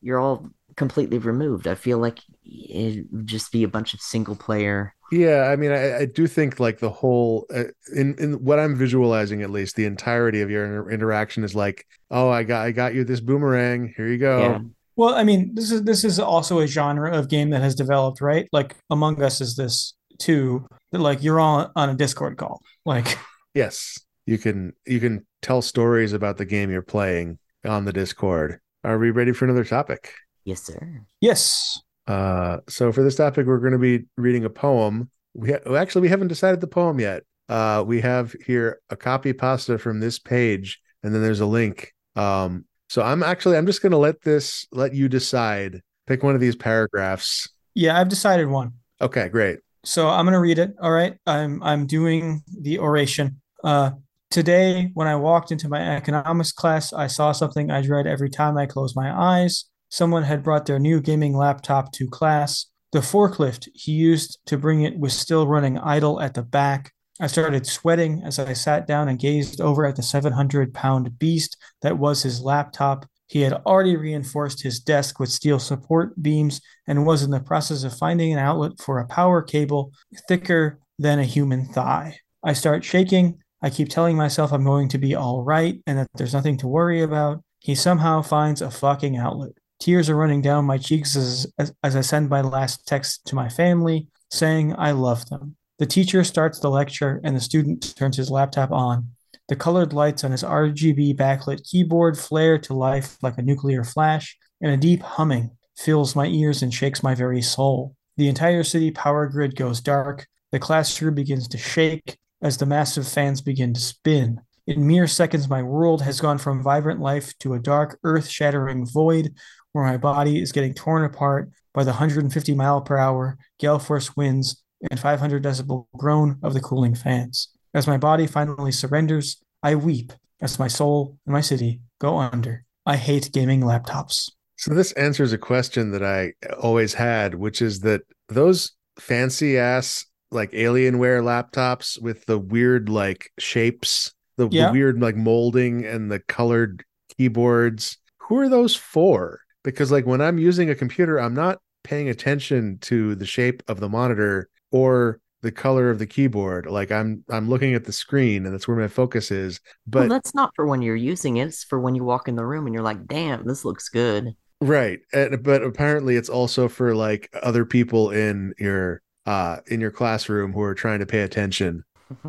You're all completely removed. I feel like it would just be a bunch of single player. Yeah, I mean, I, I do think like the whole uh, in in what I'm visualizing at least, the entirety of your inter- interaction is like, oh, I got I got you this boomerang. Here you go. Yeah. Well, I mean, this is this is also a genre of game that has developed, right? Like Among Us is this too. That like you're all on a Discord call. Like Yes, you can you can tell stories about the game you're playing on the Discord. Are we ready for another topic? Yes, sir. yes. Uh, so for this topic, we're going to be reading a poem. We ha- actually we haven't decided the poem yet. Uh, we have here a copy pasta from this page, and then there's a link. Um, so I'm actually I'm just going to let this let you decide. Pick one of these paragraphs. Yeah, I've decided one. Okay, great. So I'm gonna read it. All right. I'm I'm doing the oration. Uh today when I walked into my economics class, I saw something I dread every time I close my eyes. Someone had brought their new gaming laptop to class. The forklift he used to bring it was still running idle at the back. I started sweating as I sat down and gazed over at the 700 pound beast that was his laptop. He had already reinforced his desk with steel support beams and was in the process of finding an outlet for a power cable thicker than a human thigh. I start shaking. I keep telling myself I'm going to be all right and that there's nothing to worry about. He somehow finds a fucking outlet. Tears are running down my cheeks as, as, as I send my last text to my family saying I love them. The teacher starts the lecture and the student turns his laptop on. The colored lights on his RGB backlit keyboard flare to life like a nuclear flash, and a deep humming fills my ears and shakes my very soul. The entire city power grid goes dark. The classroom begins to shake as the massive fans begin to spin. In mere seconds, my world has gone from vibrant life to a dark, earth shattering void where my body is getting torn apart by the 150 mile per hour gale force winds and 500 decibel groan of the cooling fans. As my body finally surrenders, I weep as my soul and my city go under. I hate gaming laptops. So this answers a question that I always had, which is that those fancy ass like Alienware laptops with the weird like shapes, the, the weird like molding and the colored keyboards, who are those for? Because like when I'm using a computer, I'm not paying attention to the shape of the monitor or the color of the keyboard. Like I'm I'm looking at the screen and that's where my focus is. But well, that's not for when you're using it. It's for when you walk in the room and you're like, damn, this looks good. Right. And, but apparently it's also for like other people in your uh in your classroom who are trying to pay attention.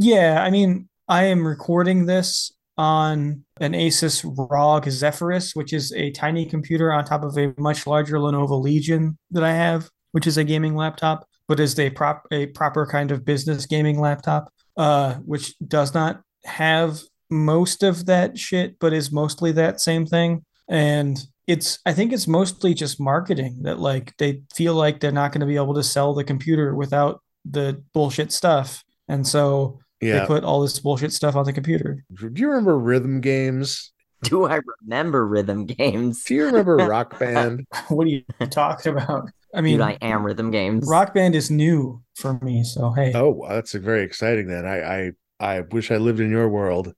Yeah, I mean, I am recording this on an Asus ROG Zephyrus, which is a tiny computer on top of a much larger Lenovo Legion that I have, which is a gaming laptop, but is a prop a proper kind of business gaming laptop, uh, which does not have most of that shit, but is mostly that same thing. And it's I think it's mostly just marketing that like they feel like they're not going to be able to sell the computer without the bullshit stuff. And so they put all this bullshit stuff on the computer. Do you remember rhythm games? Do I remember rhythm games? Do you remember Rock Band? What are you talking about? I mean, Dude, I am rhythm games. Rock Band is new for me, so hey. Oh, wow, that's very exciting then. I I I wish I lived in your world.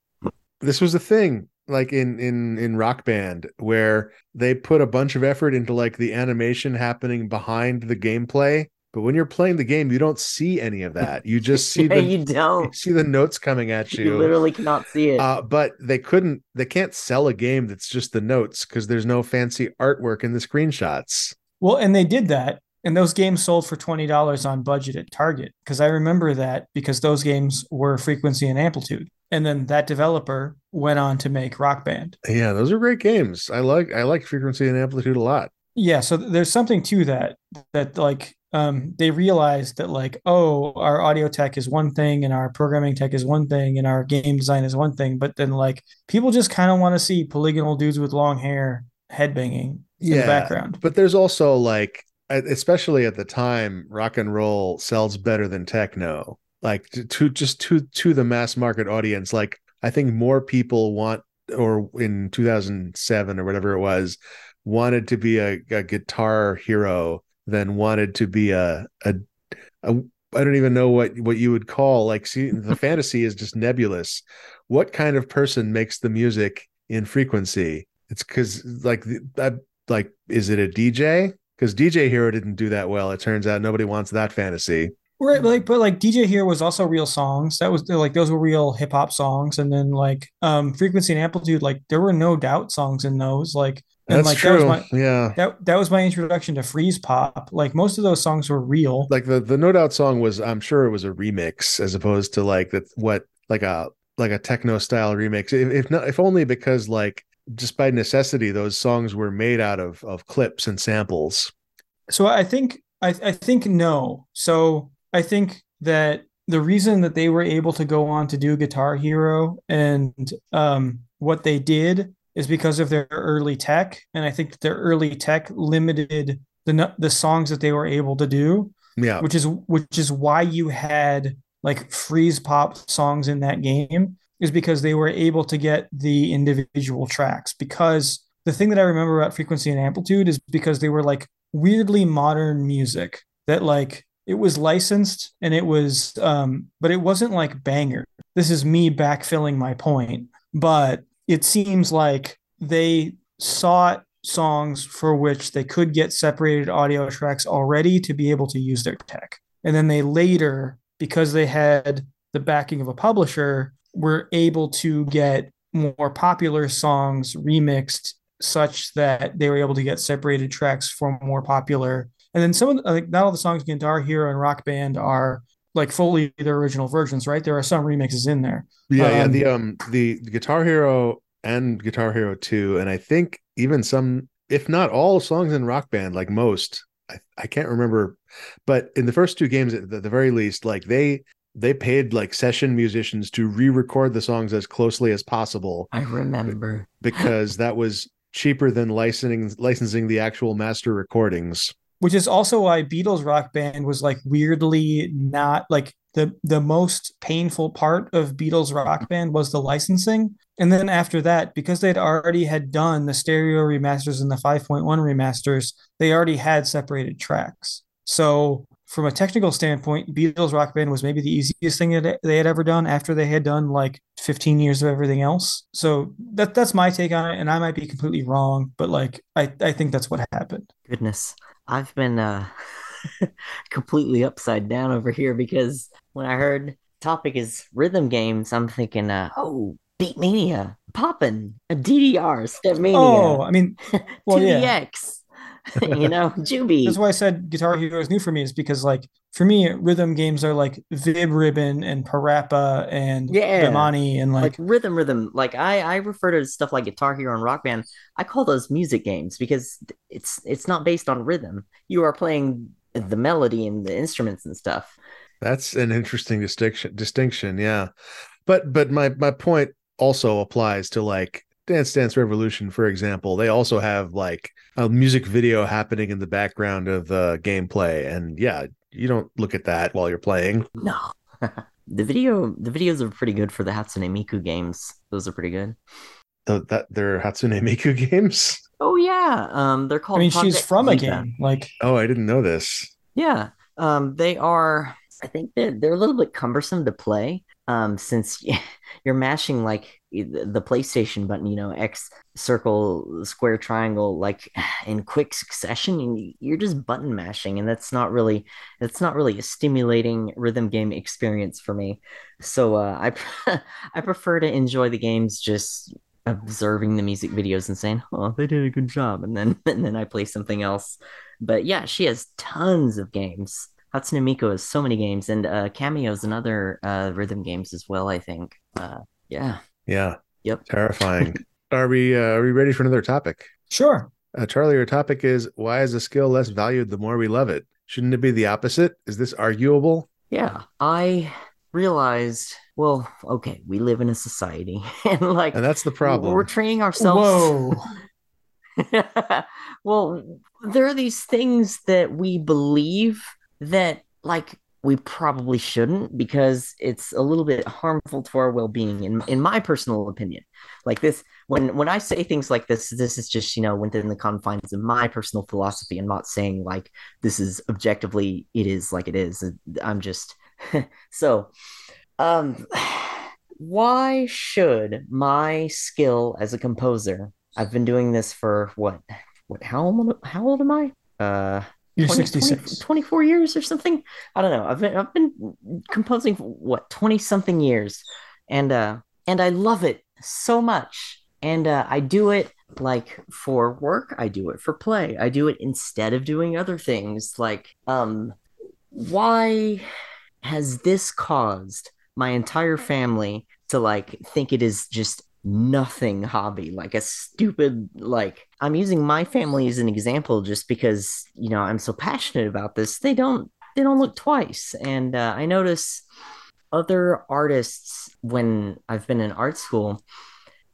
This was a thing like in in in Rock Band where they put a bunch of effort into like the animation happening behind the gameplay, but when you're playing the game, you don't see any of that. You just see yeah, the you you don't. see the notes coming at You you. literally cannot see it. Uh, but they couldn't they can't sell a game that's just the notes because there's no fancy artwork in the screenshots. Well, and they did that, and those games sold for twenty dollars on budget at Target because I remember that because those games were Frequency and Amplitude, and then that developer went on to make Rock Band. Yeah, those are great games. I like I like frequency and amplitude a lot. Yeah, so there's something to that that like um they realized that like oh our audio tech is one thing and our programming tech is one thing and our game design is one thing, but then like people just kind of want to see polygonal dudes with long hair headbanging Yeah, background. But there's also like, especially at the time, rock and roll sells better than techno. Like to, just to to the mass market audience. Like I think more people want, or in 2007 or whatever it was, wanted to be a, a guitar hero than wanted to be a a, a I don't even know what what you would call like. See, the fantasy is just nebulous. What kind of person makes the music in frequency? It's because like the, like is it a DJ? Because DJ Hero didn't do that well. It turns out nobody wants that fantasy. Right, like, but like DJ Hero was also real songs. That was like those were real hip hop songs, and then like um frequency and amplitude, like there were no doubt songs in those. Like, and That's like true. that was my yeah. that that was my introduction to Freezepop. Like most of those songs were real. Like the the No Doubt song was, I'm sure it was a remix as opposed to like that what like a like a techno style remix. If, if not, if only because like just by necessity, those songs were made out of of clips and samples. So I think I, I think no. So I think that the reason that they were able to go on to do Guitar Hero and um, what they did is because of their early tech, and I think their early tech limited the the songs that they were able to do, Yeah. which is which is why you had like Freezepop songs in that game is because they were able to get the individual tracks. Because the thing that I remember about frequency and amplitude is because they were like weirdly modern music that like it was licensed and it was um but it wasn't like banger. This is me backfilling my point but it seems like they sought songs for which they could get separated audio tracks already to be able to use their tech. And then they later because they had the backing of a publisher were able to get more popular songs remixed such that they were able to get separated tracks from more popular. And then some of the, like not all the songs in Guitar Hero and Rock Band are like fully their original versions, right? There are some remixes in there. Yeah, yeah. Um, The um the, the Guitar Hero and Guitar Hero 2, and I think even some, if not all songs in Rock Band, like most, I, I can't remember, but in the first two games at the, the very least, like they they paid like session musicians to re-record the songs as closely as possible I remember. because that was cheaper than licensing licensing the actual master recordings. which is also why Beatles Rock Band was like weirdly not like the the most painful part of Beatles Rock Band was the licensing. And then after that, because they'd already had done the stereo remasters and the 5.1 remasters, they already had separated tracks. So from a technical standpoint, Beatles Rock Band was maybe the easiest thing that they had ever done after they had done like 15 years of everything else. So that that's my take on it, and I might be completely wrong, but like I, I think that's what happened. Goodness, I've been uh completely upside down over here because when I heard topic is rhythm games, I'm thinking, uh, oh, Beatmania, pop'n, a DDR, Stepmania. Oh, I mean, well, yeah. 2DX, you know, jubeat. That's why I said Guitar Hero is new for me, is because like for me, rhythm games are like Vib Ribbon and Parappa and Yeah. Bemani and like like rhythm rhythm like i i refer to stuff like guitar hero and rock band i call those music games because it's it's not based on rhythm you are playing the melody and the instruments and stuff That's an interesting distinction. Distinction, yeah. But but my my point also applies to like Dance Dance Revolution, for example. They also have like a music video happening in the background of the gameplay, and yeah, you don't look at that while you're playing. no the video the videos are pretty good for the hatsune miku games those are pretty good Th- that they're Hatsune Miku games. oh yeah um they're called I mean, she's Project from a game. Like Oh, I didn't know this. Yeah, um, they are. I think they're they're a little bit cumbersome to play, um, since you're mashing like the PlayStation button, you know, X, circle, square, triangle, like in quick succession, and you're just button mashing, and that's not really that's not really a stimulating rhythm game experience for me. So uh, I I prefer to enjoy the games just observing the music videos and saying, "Oh, they did a good job," and then and then I play something else. But yeah, she has tons of games. Hatsune Miku has so many games, and uh, Cameo's and other uh, rhythm games as well. I think. Uh, yeah. Yeah, Yep. terrifying. are we uh, are we ready for another topic? sure. Uh, Charlie, our topic is why is a skill less valued the more we love it? Shouldn't it be the opposite? Is this arguable? Yeah. I realized. Well, okay, we live in a society, and like And that's the problem. we're training ourselves. Whoa. well, there are these things that we believe that like we probably shouldn't because it's a little bit harmful to our well-being in in my personal opinion. Like this when when I say things like this this is just, you know, within the confines of my personal philosophy. I'm not saying like this is objectively it is like it is. I'm just so um why should my skill as a composer I've been doing this for what what how old how old am I? Uh You're 20 66. 20 24 years or something. I don't know. I've been I've been composing for what 20 something years. And uh and I love it so much. And uh I do it like for work, I do it for play. I do it instead of doing other things like um why has this caused my entire family to like think it is just nothing hobby like a stupid like i'm using my family as an example just because you know i'm so passionate about this. They don't they don't look twice. And uh, i notice other artists when i've been in art school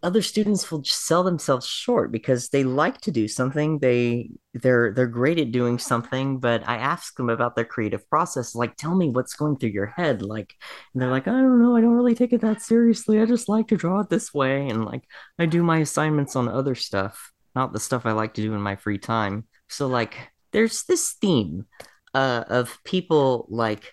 other students will sell themselves short because they like to do something. They they're they're great at doing something but i ask them about their creative process like tell me what's going through your head like and they're like i don't know. I don't really take it that seriously. I just like to draw it this way and like i do my assignments on other stuff not the stuff i like to do in my free time. So like there's this theme uh, of people like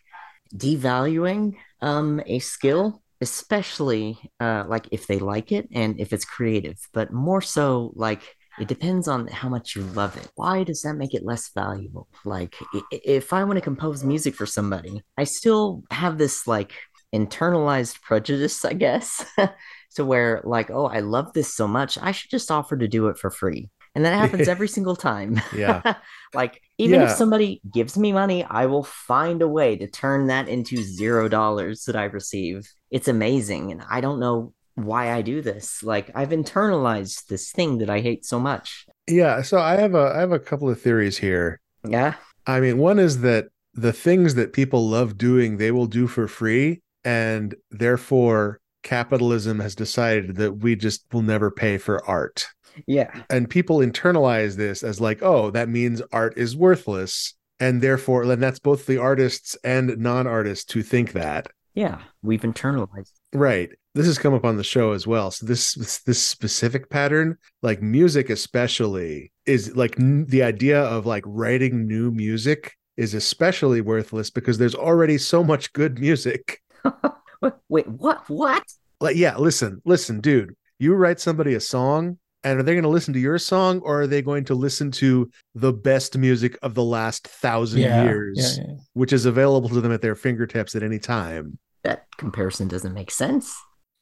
devaluing um a skill especially uh like if they like it and if it's creative but more so like it depends on how much you love it. Why does that make it less valuable? Like if i want to compose music for somebody i still have this like internalized prejudice i guess to where like oh i love this so much i should just offer to do it for free. And that happens every single time. Yeah. like even if somebody gives me money i will find a way to turn that into zero dollars that i receive it's amazing and i don't know why i do this like i've internalized this thing that i hate so much Yeah. So I have a I have a couple of theories here. yeah I mean, one is that the things that people love doing, they will do for free. And therefore, capitalism has decided that we just will never pay for art. Yeah And people internalize this as like, oh, that means art is worthless. And therefore, then that's both the artists and non artists who think that. yeah we've internalized Right. This has come up on the show as well. So this this, this specific pattern, like music especially, is like n- the idea of like writing new music is especially worthless because there's already so much good music. Wait what what Like yeah, listen, listen, dude. You write somebody a song and are they going to listen to your song or are they going to listen to the best music of the last thousand Yeah, years, yeah, yeah. which is available to them at their fingertips at any time? that comparison doesn't make sense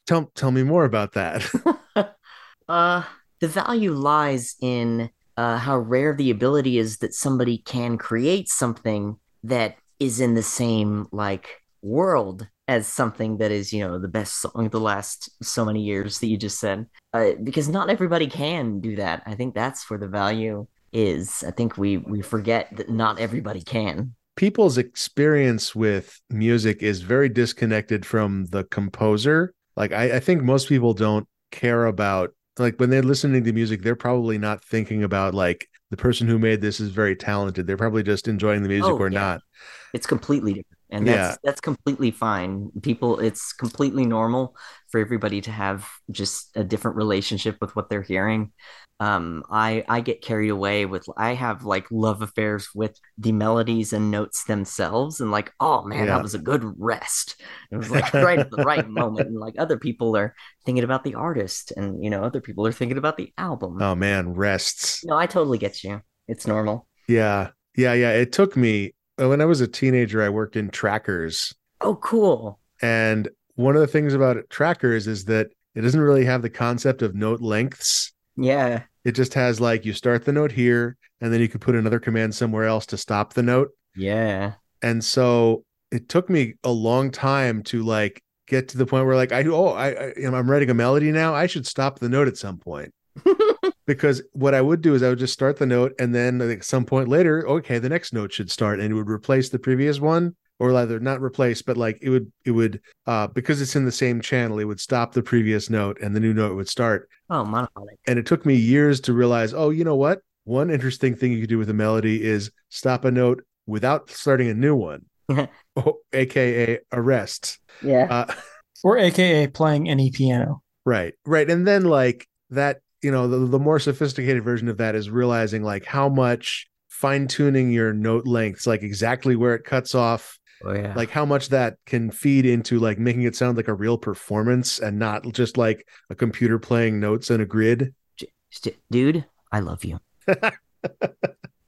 Tell tell me more about that. uh the value lies in uh how rare the ability is that somebody can create something that is in the same like world as something that is you know the best song of the last so many years that you just said uh, because not everybody can do that i think that's where the value is i think we we forget that not everybody can people's experience with music is very disconnected from the composer. Like I, I think most people don't care about like when they're listening to music, they're probably not thinking about like the person who made this is very talented. They're probably just enjoying the music Oh, or yeah. not. it's completely different and that's that's completely fine people it's completely normal for everybody to have just a different relationship with what they're hearing um i i get carried away with i have like love affairs with the melodies and notes themselves and like oh man Yeah. that was a good rest it was like right at the right moment and like other people are thinking about the artist and you know other people are thinking about the album Oh man, rests. no i totally get you it's normal Yeah. Yeah, yeah. It took me Uh, when I was a teenager, I worked in trackers. oh cool And one of the things about trackers is that it doesn't really have the concept of note lengths. yeah It just has like you start the note here, and then you could put another command somewhere else to stop the note. yeah And so it took me a long time to like get to the point where like I oh I, I you know, I'm writing a melody now. I should stop the note at some point. because what I would do is I would just start the note and then at some point later, okay, the next note should start and it would replace the previous one or rather not replace, but like it would it would uh because it's in the same channel, it would stop the previous note and the new note would start. oh monophonic And it took me years to realize, oh, you know what? One interesting thing you could do with a melody is stop a note without starting a new one, oh, aka arrest. yeah Uh, Or AKA playing any piano. right, right, and then like that, you know, the, the more sophisticated version of that is realizing like how much fine tuning your note lengths, like exactly where it cuts off, Oh yeah. like how much that can feed into like making it sound like a real performance and not just like a computer playing notes in a grid. Dude, I love you.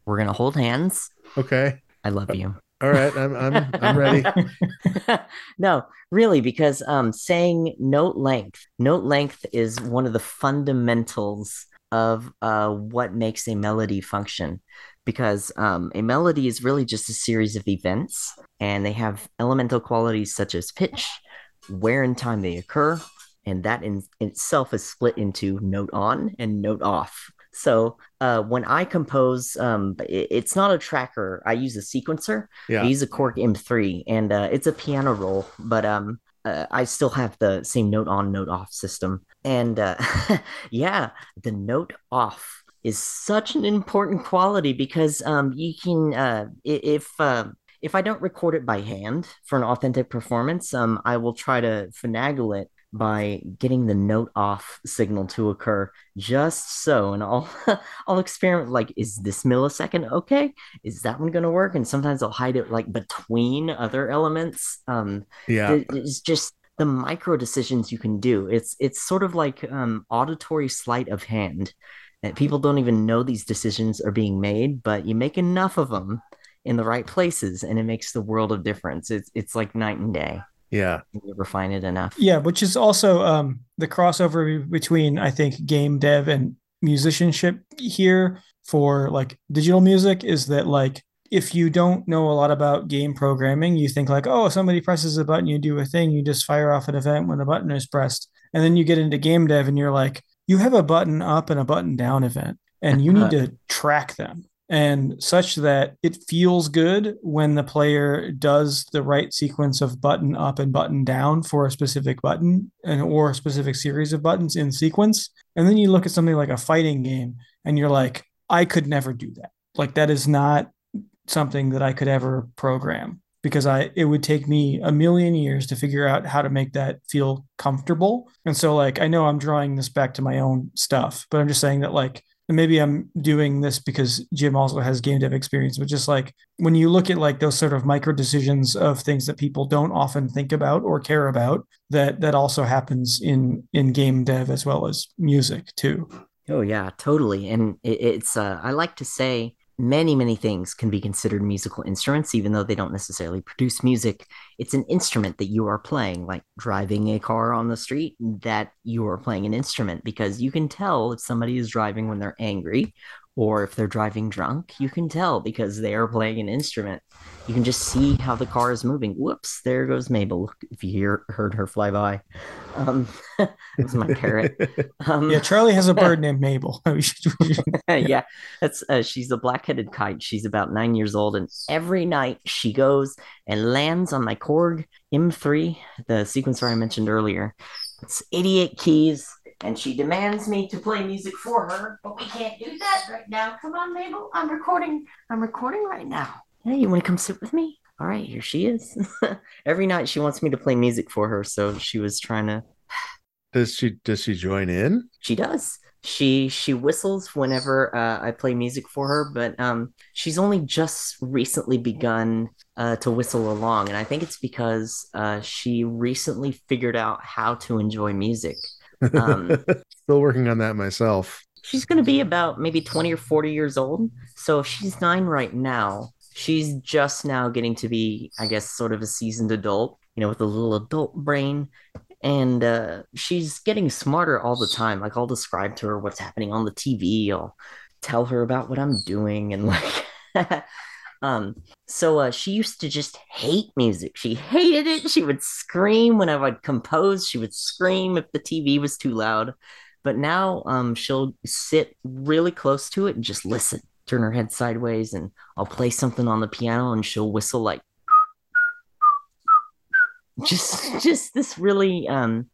We're gonna hold hands. Okay. I love uh, you. All right. I'm I'm I'm ready. no, really, because um, saying note length, note length is one of the fundamentals of uh, what makes a melody function. Because um, a melody is really just a series of events, and they have elemental qualities such as pitch, where in time they occur, and that in, in itself is split into note on and note off. So uh, when I compose, um, it, it's not a tracker. I use a sequencer. Yeah. I use a Korg M3, and uh, it's a piano roll, but um, uh, I still have the same note on, note off system. And uh, yeah, the note off is such an important quality because um, you can uh, if uh, if I don't record it by hand for an authentic performance, um, I will try to finagle it by getting the note off signal to occur just so and I'll I'll experiment like is this millisecond okay? Is that one going to work? And sometimes I'll hide it like between other elements. Um Yeah. it's just the micro decisions you can do. It's it's sort of like um auditory sleight of hand. That people don't even know these decisions are being made but you make enough of them in the right places and it makes the world of difference. It's it's like night and day Yeah. you refine it enough Yeah, which is also um, the crossover between I think game dev and musicianship here for like digital music is that like if you don't know a lot about game programming, you think like, oh, somebody presses a button, you do a thing, you just fire off an event when a button is pressed. And then you get into game dev and you're like, you have a button up and a button down event, and you need to track them and such that it feels good when the player does the right sequence of button up and button down for a specific button and or a specific series of buttons in sequence. And then you look at something like a fighting game and you're like i could never do that. Like that is not something that i could ever program because i it would take me a million years to figure out how to make that feel comfortable. And so like i know i'm drawing this back to my own stuff but i'm just saying that like and maybe I'm doing this because Jim also has game dev experience, but just like when you look at like those sort of micro decisions of things that people don't often think about or care about, that that also happens in in game dev as well as music too. Oh yeah, totally. And it, it's uh, I like to say many many things can be considered musical instruments even though they don't necessarily produce music. It's an instrument that you are playing, like driving a car on the street that you are playing an instrument because you can tell if somebody is driving when they're angry or if they're driving drunk, you can tell because they are playing an instrument. You can just see how the car is moving. Whoops, there goes Mabel. If you hear heard her fly by. Um it was my parrot. Um, Yeah, Charlie has a bird named Mabel. We should- we should- yeah, that's uh, she's a black-headed caique. She's about nine years old, and every night she goes and lands on my Korg M3, the sequencer I mentioned earlier. It's 88 keys, and she demands me to play music for her, but we can't do that right now. Come on, Mabel, I'm recording. I'm recording right now. Hey, you want to come sit with me? All right, here she is. every night she wants me to play music for her, so she was trying to Does she does she join in? She does. She she whistles whenever uh, I play music for her, but um, she's only just recently begun uh, to whistle along, and I think it's because uh, she recently figured out how to enjoy music. Um, Still working on that myself. she's going to be about maybe 20 or 40 years old. So if she's nine right now, she's just now getting to be, I guess, sort of a seasoned adult, you know, with a little adult brain. And uh, she's getting smarter all the time. Like, I'll describe to her what's happening on the TV. I'll tell her about what I'm doing. And like, um, so uh, she used to just hate music. She hated it. She would scream whenever I'd compose. She would scream if the TV was too loud but now um she'll sit really close to it and just listen turn her head sideways and i'll play something on the piano and she'll whistle like just just this really um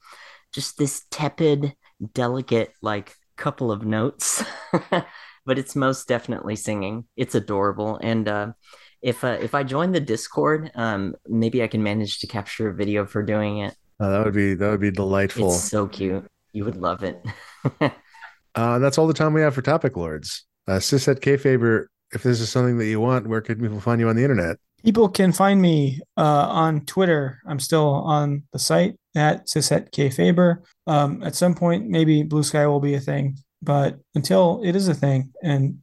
just this tepid delicate like couple of notes but it's most definitely singing it's adorable and uh if uh, if I join the Discord, um, maybe I can manage to capture a video for doing it. Oh, that would be that would be delightful. It's so cute. You would love it. Uh, that's all the time we have for topic lords. Uh, CisHetKayfaber, if this is something that you want, where can people find you on the internet? People can find me uh, on Twitter. I'm still on the site at CisHetKayfaber. Um, at some point, maybe Blue Sky will be a thing. But until it is a thing, and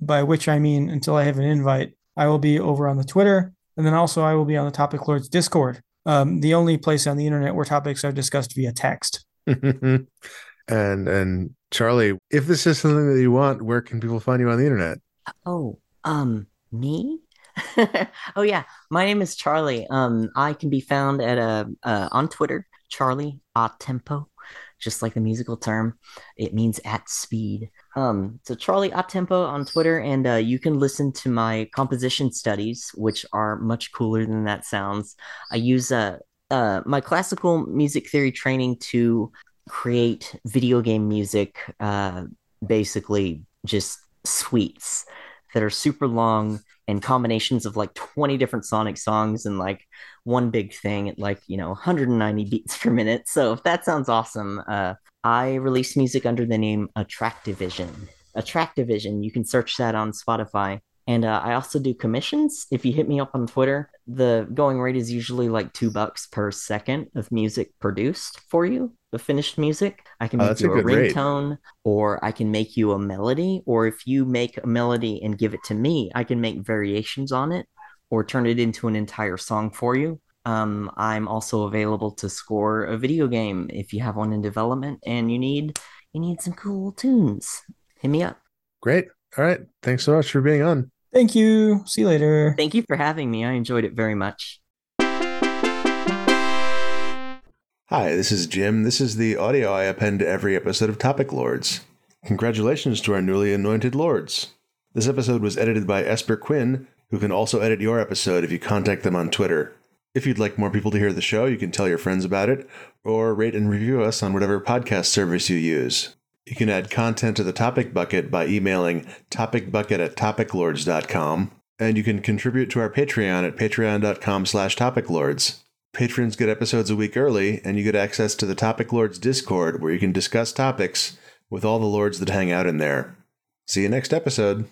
by which I mean until I have an invite, I will be over on the Twitter, and then also I will be on the Topic Lords Discord, um, the only place on the internet where topics are discussed via text. and and Charlie, if this is something that you want, where can people find you on the internet? Oh, um, me? oh yeah, my name is Charlie. Um, I can be found at a uh, uh, on Twitter, Charlie a tempo, just like the musical term. It means at speed. Um, so Charlie a tempo on Twitter, and uh, you can listen to my composition studies, which are much cooler than that sounds. I use uh, uh my classical music theory training to create video game music, uh, basically just suites that are super long and combinations of like 20 different Sonic songs and like one big thing at like, you know, 190 beats per minute. So if that sounds awesome, uh, I release music under the name Attractivision. Attractivision, you can search that on Spotify. And uh, I also do commissions. If you hit me up on Twitter, the going rate is usually like two bucks per second of music produced for you, the finished music. I can oh, make oh, you a, a ringtone, or I can make you a melody. Or if you make a melody and give it to me, I can make variations on it or turn it into an entire song for you. Um, I'm also available to score a video game if you have one in development and you need you need some cool tunes. Hit me up. Great. All right. Thanks so much for being on. Thank you. See you later. Thank you for having me. I enjoyed it very much. Hi, this is Jim. This is the audio I append to every episode of Topic Lords. Congratulations to our newly anointed lords. This episode was edited by Esper Quinn, who can also edit your episode if you contact them on Twitter. If you'd like more people to hear the show, you can tell your friends about it, or rate and review us on whatever podcast service you use. You can add content to the topic bucket by emailing topicbucket at topiclords.com, and you can contribute to our Patreon at patreon.com slash topiclords. Patrons get episodes a week early, and you get access to the Topic Lords Discord, where you can discuss topics with all the lords that hang out in there. See you next episode.